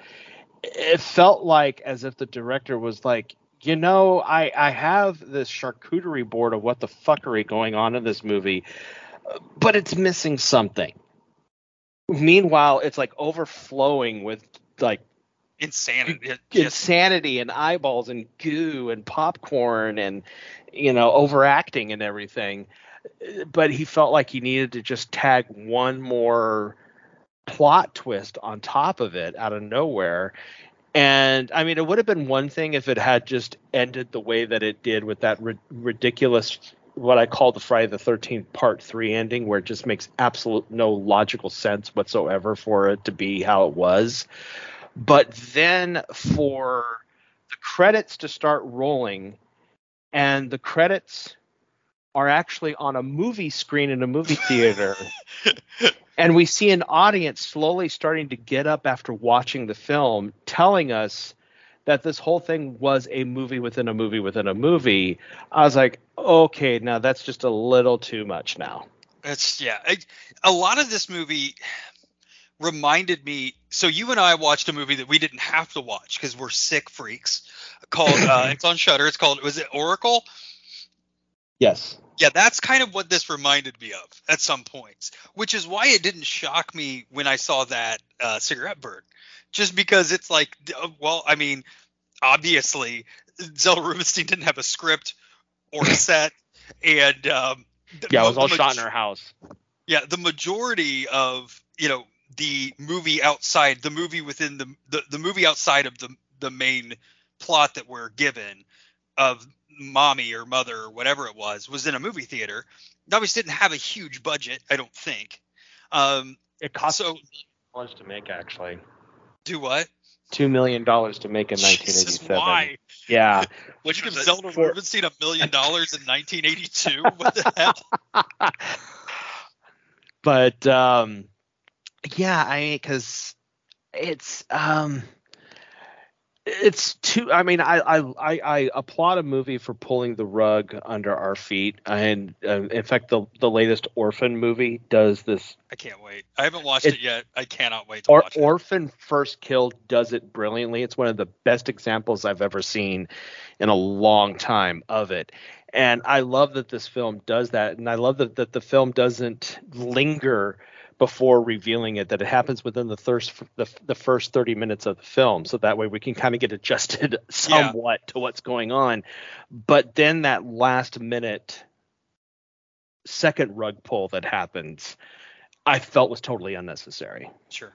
Speaker 3: it felt like as if the director was like, you know, I I have this charcuterie board of what the fuckery going on in this movie, but it's missing something. Meanwhile, it's like overflowing with like
Speaker 2: Insanity.
Speaker 3: Insanity and eyeballs and goo and popcorn and you know overacting and everything but he felt like he needed to just tag one more plot twist on top of it out of nowhere and i mean it would have been one thing if it had just ended the way that it did with that ri- ridiculous what i call the friday the 13th part 3 ending where it just makes absolute no logical sense whatsoever for it to be how it was. But then for the credits to start rolling and the credits are actually on a movie screen in a movie theater and we see an audience slowly starting to get up after watching the film telling us that this whole thing was a movie within a movie within a movie i was like okay now that's just a little too much now
Speaker 2: It's yeah. I, a lot of this movie reminded me. So you and I watched a movie that we didn't have to watch because we're sick freaks. Called uh, it's on Shudder. It's called was it Oracle?
Speaker 3: yes
Speaker 2: Yeah, that's kind of what this reminded me of at some points, which is why it didn't shock me when I saw that uh, cigarette burn. Just because it's like, uh, well, I mean, obviously, Zelda Rubinstein didn't have a script or a set, and um,
Speaker 3: yeah it was all
Speaker 2: maj-
Speaker 3: shot in her house
Speaker 2: yeah the majority of you know the movie outside the movie within the the, the movie outside of the the main plot that we're given of mommy or mother or whatever it was was in a movie theater. It obviously didn't have a huge budget i don't think. Um
Speaker 3: it cost
Speaker 2: so
Speaker 3: dollars to make actually.
Speaker 2: Do what?
Speaker 3: Two million dollars to make in 1987.
Speaker 2: why?
Speaker 3: Yeah,
Speaker 2: would you give
Speaker 3: For-
Speaker 2: zelda
Speaker 3: for-
Speaker 2: rubinstein a million dollars in 1982 what the hell?
Speaker 3: But um, yeah, I mean, because it's um, it's too. I mean, I, I I applaud a movie for pulling the rug under our feet, and uh, in fact, the the latest Orphan movie does this.
Speaker 2: i can't wait i haven't watched
Speaker 3: It-
Speaker 2: it, yet i cannot wait to
Speaker 3: Or,
Speaker 2: watch it
Speaker 3: Orphan First kill does it brilliantly. It's one of the best examples I've ever seen in a long time of it. And I love that this film does that. And I love that, that the film doesn't linger before revealing it, that it happens within the, thirst, the, the first 30 minutes of the film. So that way we can kind of get adjusted somewhat to what's going on. But then that last minute second rug pull that happens, I felt was totally unnecessary.
Speaker 2: Sure.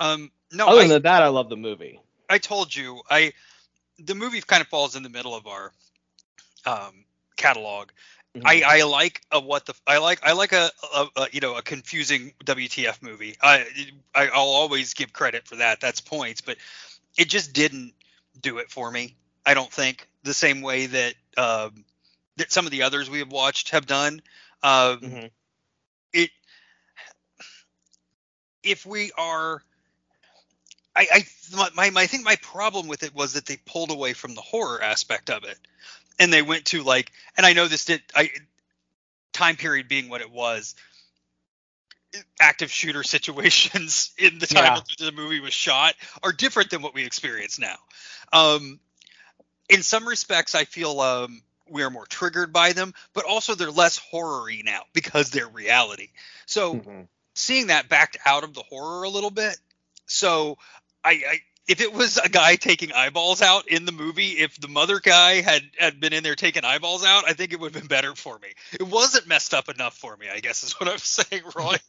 Speaker 2: Um, no,
Speaker 3: Other
Speaker 2: I,
Speaker 3: than that, I love the movie.
Speaker 2: I told you, I the movie kind of falls in the middle of our um, catalog.
Speaker 3: Mhm.
Speaker 2: I, I like a what the I like I like a, a, a you know a confusing WTF movie. I, I I'll always give credit for that. That's points, but it just didn't do it for me. I don't think the same way that um, that some of the others we have watched have done. Um,
Speaker 3: Mhm.
Speaker 2: It if we are. I, I my, my my- I think my problem with it was that they pulled away from the horror aspect of it and they went to like and i know this did i time period being what it was active shooter situations in the time
Speaker 3: Yeah.
Speaker 2: the movie was shot are different than what we experience now um in some respects i feel um we are more triggered by them but also they're less horror-y now because they're reality so
Speaker 3: Mhm.
Speaker 2: seeing that backed out of the horror a little bit. So I, I if it was a guy taking eyeballs out in the movie, if the mother guy had had been in there taking eyeballs out, I think it would have been better for me. It wasn't messed up enough for me, I guess is what I'm saying, Roy.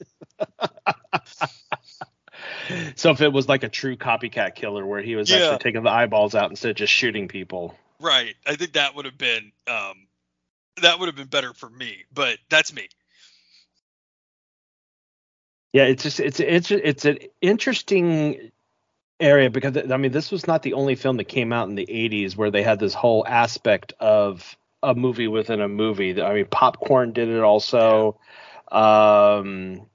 Speaker 3: So if it was like a true copycat killer where he was
Speaker 2: Yeah.
Speaker 3: actually taking the eyeballs out instead of just shooting people.
Speaker 2: right. I think that would have been um that would have been better for me, but that's me.
Speaker 3: Yeah, it's just it's it's it's an interesting area because I mean this was not the only film that came out in the 80s where they had this whole aspect of a movie within a movie. I mean Popcorn did it also. Um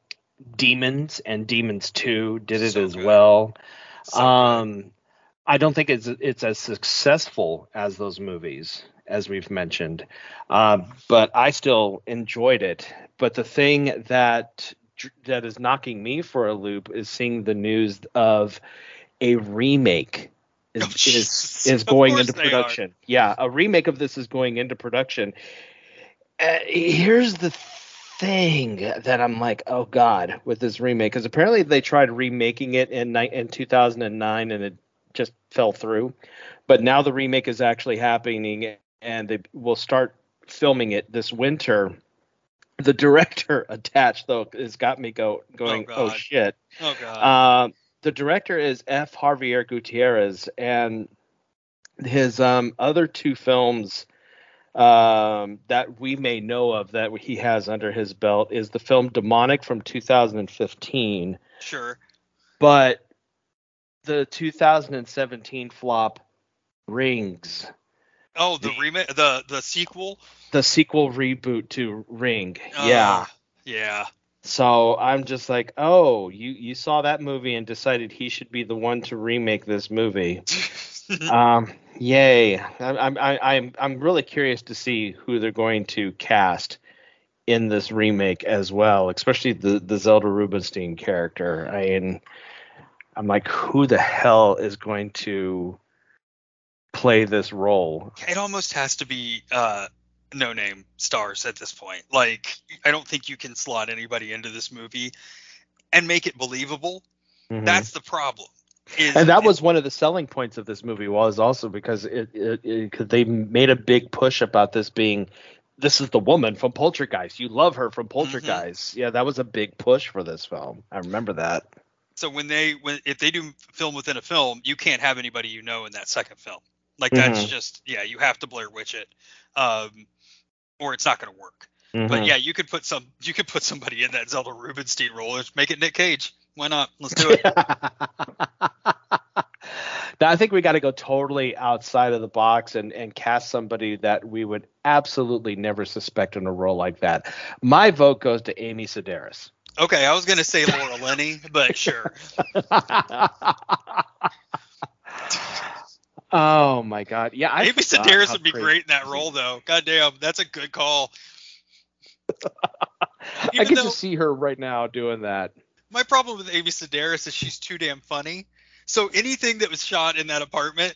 Speaker 3: Demons and Demons 2 did it
Speaker 2: So
Speaker 3: as
Speaker 2: good.
Speaker 3: well.
Speaker 2: So
Speaker 3: um I don't think it's it's as successful as those movies as we've mentioned. Uh, but I still enjoyed it. But the thing that that is knocking me for a loop is seeing the news of a remake is
Speaker 2: Oh,
Speaker 3: is, is going into production. Yeah, a remake of this is going into production. Uh, here's the thing that I'm like, oh god, with this remake because apparently they tried remaking it in ni- in 2009 and it just fell through. But now the remake is actually happening and they will start filming it this winter. The director attached though has got me go going, oh,
Speaker 2: God.
Speaker 3: shit.
Speaker 2: oh god.
Speaker 3: Um, the director is F. Javier Gutierrez, and his um, other two films um, that we may know of that he has under his belt is the film Demonic from 2015,
Speaker 2: sure.
Speaker 3: but the 2017 flop Rings,
Speaker 2: Oh, the remake the the sequel?
Speaker 3: the sequel reboot to Ring.
Speaker 2: Uh,
Speaker 3: yeah.
Speaker 2: Yeah.
Speaker 3: So I'm just like, oh, you you saw that movie and decided he should be the one to remake this movie. um, yay! I'm I'm I- I'm I'm really curious to see who they're going to cast in this remake as well, especially the the Zelda Rubinstein character. I mean, I'm like, who the hell is going to play this role?
Speaker 2: it almost has to be uh no name stars at this point. Like i don't think you can slot anybody into this movie and make it believable.
Speaker 3: Mhm.
Speaker 2: that's the problem is
Speaker 3: and that was one of the selling points of this movie was also because it, it, it cause they made a big push about this being this is the woman from poltergeist. You love her from poltergeist. Yeah that was a big push for this film. I remember that.
Speaker 2: So when they when if they do film within a film you can't have anybody you know in that second film. Like that's
Speaker 3: Mhm.
Speaker 2: just yeah you have to blair witch it. Um or it's not going to work but
Speaker 3: Mhm.
Speaker 2: yeah you could put some you could put somebody in that zelda rubinstein role and make it nick cage why not let's do it
Speaker 3: Now, I think we got to go totally outside of the box and, and cast somebody that we would absolutely never suspect in a role like that. My vote goes to Amy Sedaris.
Speaker 2: okay i was going to say laura linney but sure
Speaker 3: oh my god! Yeah, I
Speaker 2: Amy
Speaker 3: forgot
Speaker 2: Sedaris would be great in that role, though. God damn, that's a good call.
Speaker 3: I get to see her right now doing that.
Speaker 2: My problem with Amy Sedaris is she's too damn funny. So anything that was shot in that apartment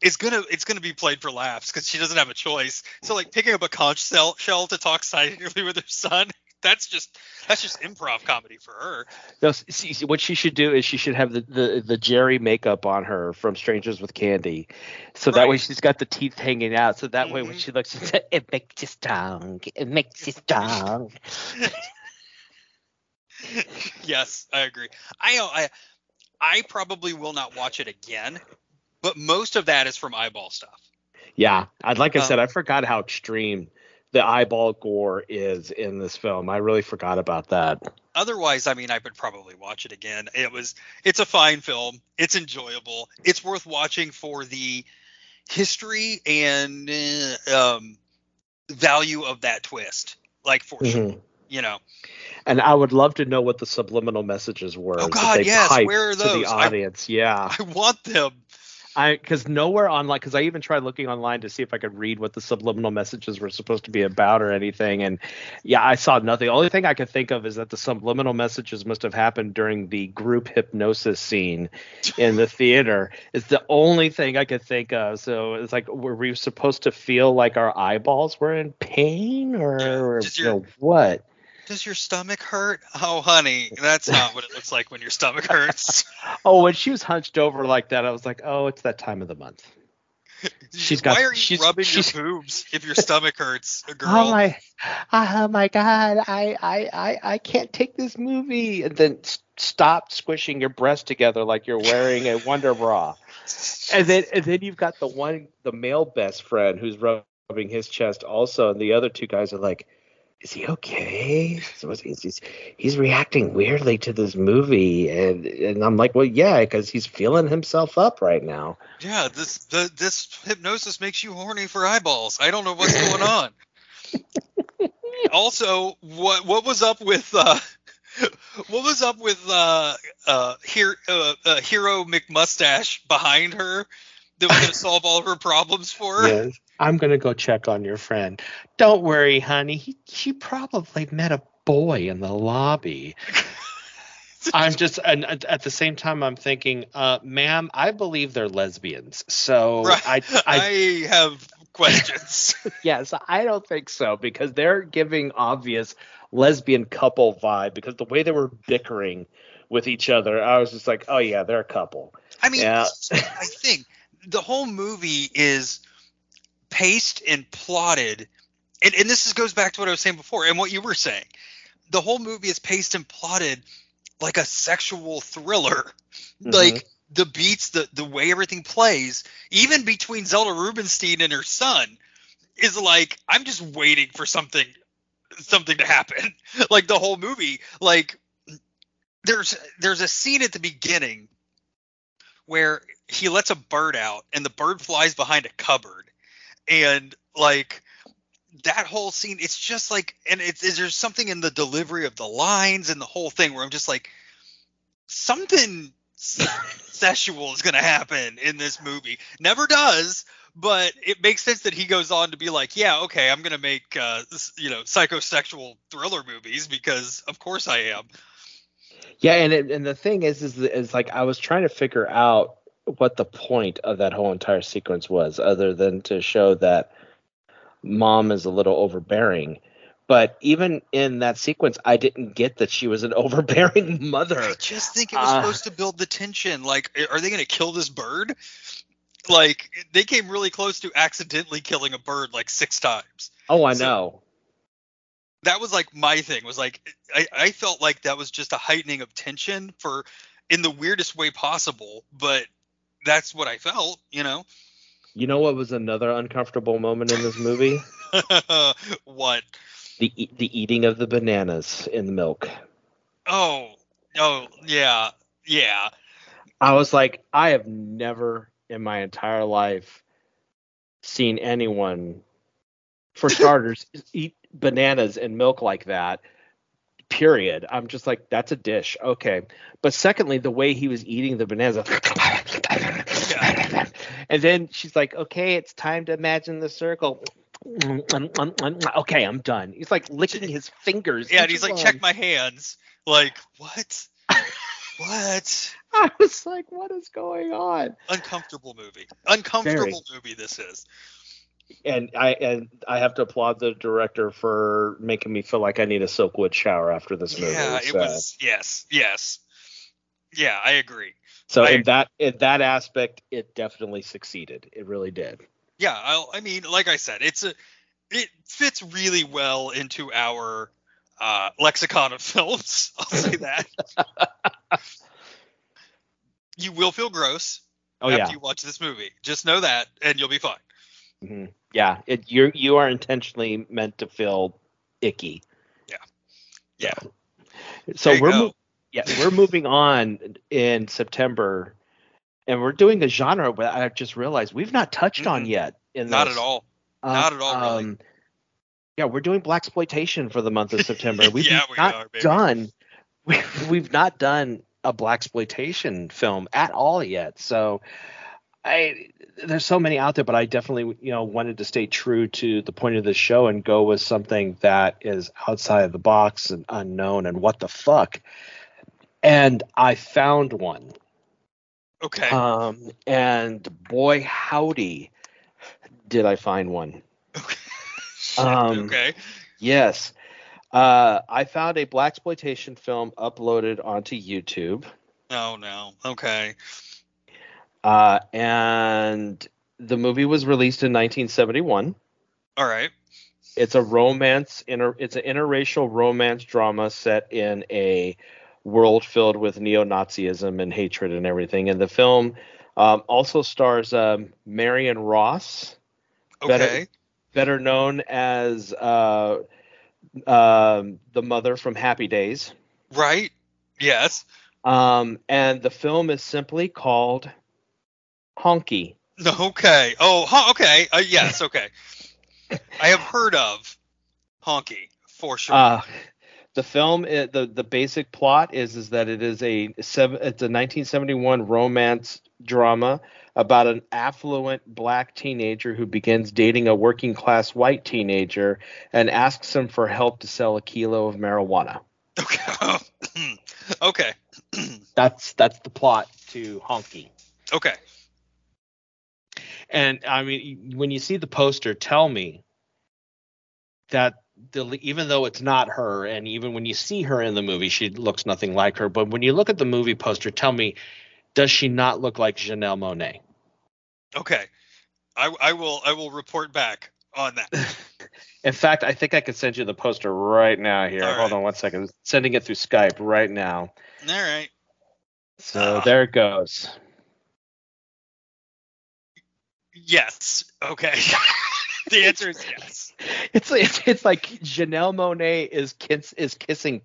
Speaker 2: is gonna it's gonna be played for laughs because she doesn't have a choice. So like picking up a conch shell, shell to talk silently with her son, that's just that's just improv comedy for her.
Speaker 3: No, see, see, what she should do is she should have the, the, the Jerri makeup on her from Strangers with Candy, so that way she's got the teeth hanging out. So that way when
Speaker 2: Mhm.
Speaker 3: she looks, it makes you strong. It makes you strong.
Speaker 2: yes, I agree. I I I probably will not watch it again, but most of that is from eyeball stuff.
Speaker 3: Yeah, I'd like I
Speaker 2: Um,
Speaker 3: said, I forgot how extreme the eyeball gore is in this film. I really forgot about that.
Speaker 2: Otherwise, I mean, I would probably watch it again. It was it's a fine film. It's enjoyable. It's worth watching for the history and uh, um, value of that twist. Like for sure,
Speaker 3: Mhm.
Speaker 2: you know.
Speaker 3: And I would love to know what the subliminal messages were.
Speaker 2: Oh, God, yes, where are
Speaker 3: to
Speaker 2: those?
Speaker 3: the
Speaker 2: I-
Speaker 3: audience? yeah.
Speaker 2: I want them.
Speaker 3: I because nowhere online because I even tried looking online to see if I could read what the subliminal messages were supposed to be about or anything, and yeah, I saw nothing. The only thing I could think of is that the subliminal messages must have happened during the group hypnosis scene in the theater. It's the only thing I could think of. So it's like, were we supposed to feel like our eyeballs were in pain or, or
Speaker 2: just
Speaker 3: you know, what?
Speaker 2: Does your stomach hurt? Oh, honey, that's not what it looks like when your stomach hurts.
Speaker 3: Oh, when she was hunched over like that, I was like, oh, it's that time of the month. She's got-
Speaker 2: Why are you
Speaker 3: she's-
Speaker 2: rubbing
Speaker 3: she's-
Speaker 2: your boobs if your stomach hurts, girl?
Speaker 3: Oh my, oh my God! I, I, I, I can't take this movie. And then stop squishing your breasts together like you're wearing a Wonder Bra. And then, and then you've got the one, the male best friend who's rubbing his chest also, and the other two guys are like, "Is he okay? He's, he's, reacting weirdly to this movie." And and I'm like, "Well, yeah, because he's feeling himself up right now."
Speaker 2: Yeah, this the this hypnosis makes you horny for eyeballs. I don't know what's going on. also, what what was up with uh what was up with uh uh here uh, uh hero McMustache behind her that was gonna solve all of her problems for her?
Speaker 3: Yes. I'm gonna go check on your friend. Don't worry, honey. He, she probably met a boy in the lobby. I'm just, and at at the same time, I'm thinking, uh, ma'am, I believe they're lesbians. So
Speaker 2: Right.
Speaker 3: I, I,
Speaker 2: I have questions.
Speaker 3: yes, I don't think so because they're giving obvious lesbian couple vibe because the way they were bickering with each other, I was just like, oh yeah, they're a couple.
Speaker 2: I mean,
Speaker 3: Yeah.
Speaker 2: I think the whole movie is paced and plotted, and, and this is, goes back to what I was saying before and what you were saying. The whole movie is paced and plotted like a sexual thriller.
Speaker 3: Mhm.
Speaker 2: Like the beats, the the way everything plays, even between Zelda Rubinstein and her son, is like I'm just waiting for something something to happen. like the whole movie, like there's there's a scene at the beginning where he lets a bird out and the bird flies behind a cupboard and like that whole scene it's just like and it's is there something in the delivery of the lines and the whole thing where i'm just like something sexual is going to happen in this movie. Never does but it makes sense that he goes on to be like yeah okay i'm going to make uh you know psychosexual thriller movies because of course i am.
Speaker 3: Yeah, and it, and the thing is, is, is like I was trying to figure out what the point of that whole entire sequence was, other than to show that mom is a little overbearing. But even in that sequence, I didn't get that she was an overbearing mother.
Speaker 2: I just think it was
Speaker 3: Uh,
Speaker 2: supposed to build the tension. Like, are they going to kill this bird? Like, they came really close to accidentally killing a bird like six times.
Speaker 3: Oh, I
Speaker 2: So-
Speaker 3: know.
Speaker 2: That was like my thing. Was like, I, I felt like that was just a heightening of tension for, in the weirdest way possible. But that's what I felt. You know,
Speaker 3: You know what was another uncomfortable moment in this movie?
Speaker 2: what?
Speaker 3: the the eating of the bananas in the milk.
Speaker 2: Oh, oh, yeah, yeah.
Speaker 3: I was like, I have never in my entire life seen anyone, for starters, eat bananas and milk like that. Period. I'm just like, that's a dish. Okay. But secondly, the way he was eating the bananas. And then she's like, okay, it's time to imagine the circle. Okay, I'm done. He's like licking his fingers.
Speaker 2: Yeah, and he's like,
Speaker 3: one.
Speaker 2: check my hands. Like, what? what?
Speaker 3: I was like, what is going on?
Speaker 2: Uncomfortable movie. Uncomfortable movie this is.
Speaker 3: and I and I have to applaud the director for making me feel like I need a Silkwood shower after this movie.
Speaker 2: Yeah, it
Speaker 3: so.
Speaker 2: was. Yes, yes. Yeah, I agree.
Speaker 3: So
Speaker 2: I-
Speaker 3: in that in that aspect, it definitely succeeded. It really did.
Speaker 2: Yeah, I, I mean, like I said, it's a it fits really well into our uh, lexicon of films. I'll say that. you will feel gross
Speaker 3: Oh
Speaker 2: after
Speaker 3: yeah,
Speaker 2: you watch this movie. Just know that, and you'll be fine.
Speaker 3: Mhm. yeah. It you you are intentionally meant to feel icky.
Speaker 2: Yeah. Yeah.
Speaker 3: So
Speaker 2: you
Speaker 3: we're mo- yeah we're moving on in September, and we're doing a genre that I just realized we've not touched on
Speaker 2: Mm-mm.
Speaker 3: yet. In
Speaker 2: Not
Speaker 3: this.
Speaker 2: at all.
Speaker 3: Uh,
Speaker 2: Not at all, really.
Speaker 3: um, yeah, we're doing black exploitation for the month of September. We've
Speaker 2: Yeah, we
Speaker 3: not
Speaker 2: are,
Speaker 3: done. We, we've not done a black exploitation film at all yet. So, I there's so many out there, but I definitely you know wanted to stay true to the point of the show and go with something that is outside of the box and unknown and what the fuck. And I found one.
Speaker 2: Okay.
Speaker 3: Um, and boy, howdy, did I find one.
Speaker 2: Shit,
Speaker 3: um,
Speaker 2: okay.
Speaker 3: Yes. Uh, I found a black exploitation film uploaded onto YouTube,
Speaker 2: Oh no. Okay.
Speaker 3: uh, and the movie was released in 1971.
Speaker 2: All right.
Speaker 3: It's a romance, inter, it's an interracial romance drama set in a world filled with neo-Nazism and hatred and everything. And the film um, also stars um, Marion Ross, Better-
Speaker 2: Okay.
Speaker 3: better known as uh, um, the mother from Happy Days.
Speaker 2: Right. Yes.
Speaker 3: Um, and the film is simply called Honky.
Speaker 2: Okay. Oh, okay. Uh, yes. Okay. I have heard of Honky for sure.
Speaker 3: The film, i- the the basic plot is is that it is a seven, it's a 1971 romance drama about an affluent black teenager who begins dating a working class white teenager and asks him for help to sell a kilo of marijuana.
Speaker 2: okay. okay.
Speaker 3: That's that's the plot to Honky.
Speaker 2: Okay.
Speaker 3: And I mean, when you see the poster, tell me that the, even though it's not her, and even when you see her in the movie, she looks nothing like her. But when you look at the movie poster, tell me, does she not look like Janelle Monáe?
Speaker 2: Okay. I, I will I will report back on that.
Speaker 3: In fact, I think I could send you the poster right now here. Hold on one second. Sending it through Skype right now.
Speaker 2: All right.
Speaker 3: So
Speaker 2: Ah.
Speaker 3: there it goes.
Speaker 2: Yes. Okay. the answer is yes.
Speaker 3: It's it's, it's like Janelle Monáe is kiss, is kissing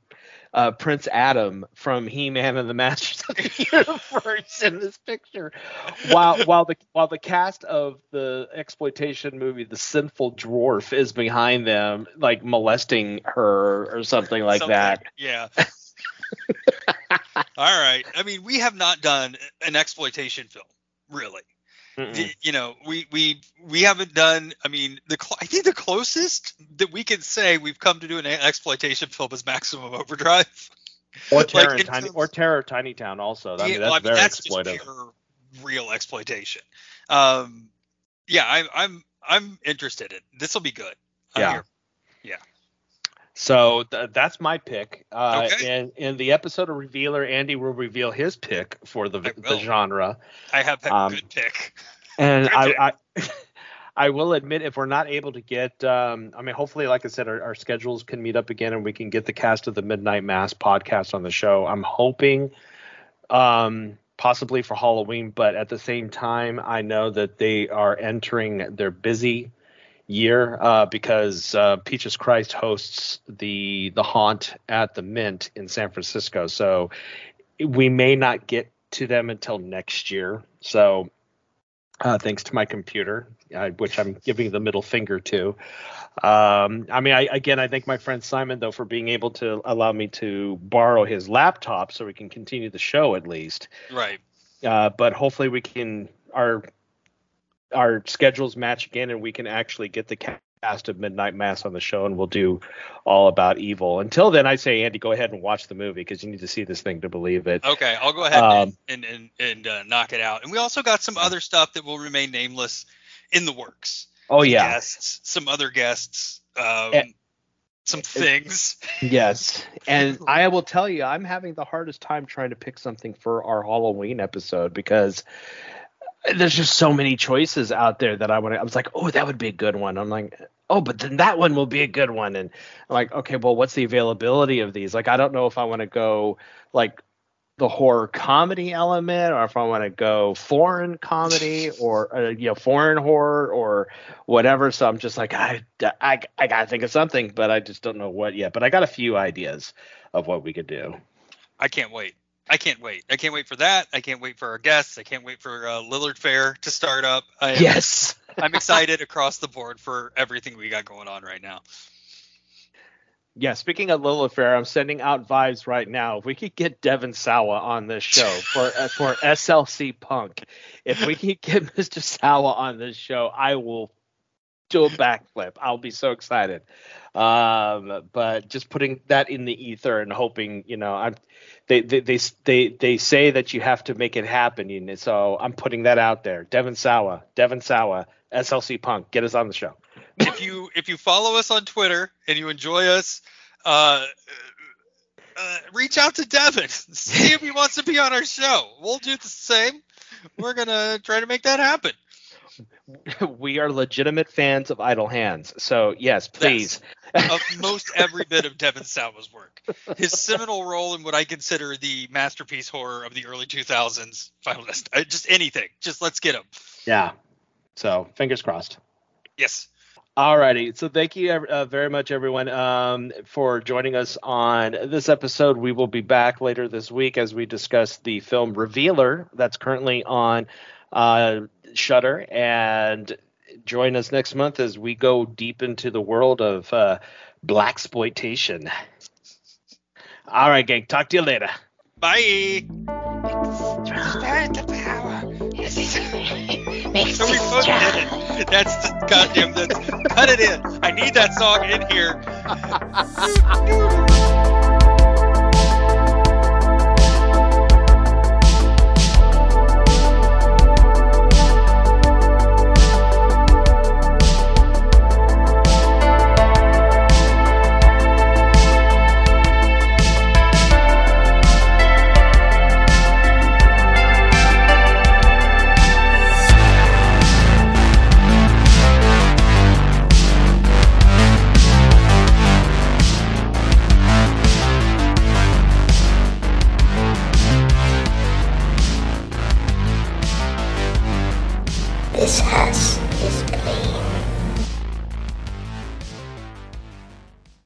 Speaker 3: uh, Prince Adam from He-Man and the Masters of the Universe in this picture, while while the while the cast of the exploitation movie The Sinful Dwarf is behind them, like molesting her or something like
Speaker 2: Something.
Speaker 3: that.
Speaker 2: Yeah. All right. I mean, we have not done an exploitation film, really.
Speaker 3: Mm-mm.
Speaker 2: You know, we we we haven't done. I mean, the cl- I think the closest that we can say we've come to do an exploitation film is Maximum Overdrive.
Speaker 3: Or Terror
Speaker 2: like,
Speaker 3: in
Speaker 2: in
Speaker 3: Tiny
Speaker 2: terms-
Speaker 3: or Terror Tiny Town also. I mean, that's
Speaker 2: well, I mean,
Speaker 3: very
Speaker 2: that's
Speaker 3: exploitive.
Speaker 2: just pure real exploitation. Um, yeah, I'm I'm I'm interested in this. Will be good. I'm
Speaker 3: Yeah.
Speaker 2: here.
Speaker 3: So th- that's my pick. Uh,
Speaker 2: Okay.
Speaker 3: And in the episode of Revealer, Andy will reveal his pick for the,
Speaker 2: I
Speaker 3: the genre.
Speaker 2: I have a
Speaker 3: Um,
Speaker 2: good pick.
Speaker 3: And
Speaker 2: Good
Speaker 3: I,
Speaker 2: pick.
Speaker 3: I, I will admit, if we're not able to get, um, I mean, hopefully, like I said, our, our schedules can meet up again and we can get the cast of the Midnight Mass podcast on the show. I'm hoping, um, possibly for Halloween, but at the same time, I know that they are entering their busy year uh, because uh, Peaches Christ hosts the the haunt at the Mint in San Francisco. So we may not get to them until next year. So uh, thanks to my computer, uh, which I'm giving the middle finger to. Um, I mean, I, again, I thank my friend Simon though for being able to allow me to borrow his laptop so we can continue the show at least.
Speaker 2: Right.
Speaker 3: Uh, but hopefully we can our our schedules match again and we can actually get the cast of Midnight Mass on the show and we'll do all about evil. Until then, I say Andy, go ahead and watch the movie because you need to see this thing to believe it.
Speaker 2: Okay, I'll go ahead
Speaker 3: Um,
Speaker 2: and and and, and uh, knock it out. And we also got some other stuff that will remain nameless in the works.
Speaker 3: Oh yeah.
Speaker 2: guests, some other guests, um,
Speaker 3: Eh,
Speaker 2: some things.
Speaker 3: Yes. And I will tell you, I'm having the hardest time trying to pick something for our Halloween episode because there's just so many choices out there that I want to. I was like, oh, that would be a good one. I'm like, oh, but then that one will be a good one. And I'm like, okay, well, what's the availability of these? Like, I don't know if I want to go like the horror comedy element or if I want to go foreign comedy or uh, you know foreign horror or whatever so I'm just like I, I I got to think of something but I just don't know what yet but I got a few ideas of what we could do.
Speaker 2: I can't wait. I can't wait. I can't wait for that. I can't wait for our guests. I can't wait for uh, Lillard Fair to start up. I am,
Speaker 3: Yes.
Speaker 2: I'm excited across the board for everything we got going on right now.
Speaker 3: Yeah, speaking of Lilith Fair, I'm sending out vibes right now. If we could get Devon Sawa on this show for uh, for SLC Punk, if we could get Mr. Sawa on this show, I will do a backflip. I'll be so excited. Um, but just putting that in the ether and hoping, you know, I'm they they they they, they say that you have to make it happen, so I'm putting that out there. Devon Sawa, Devon Sawa, SLC Punk, get us on the show.
Speaker 2: if you if you follow us on Twitter and you enjoy us, uh, uh, reach out to Devon. See if he wants to be on our show. We'll do the same. We're gonna try to make that happen.
Speaker 3: We are legitimate fans of Idle Hands. So yes, please.
Speaker 2: Of most every bit of Devon Sawa's work, his seminal role in what I consider the masterpiece horror of the early 2000s. Final Dest- uh, just anything. Just let's get him.
Speaker 3: Yeah. So fingers crossed.
Speaker 2: Yes.
Speaker 3: Alrighty, so thank you uh, very much, everyone, um, for joining us on this episode. We will be back later this week as we discuss the film Revealer that's currently on uh, Shudder, and join us next month as we go deep into the world of uh, black exploitation. All right, gang. Talk to you later.
Speaker 2: Bye.
Speaker 6: Spread the power. Makes
Speaker 2: we
Speaker 6: it
Speaker 2: both it. That's the goddamn. That's cut it in. I need that song in here.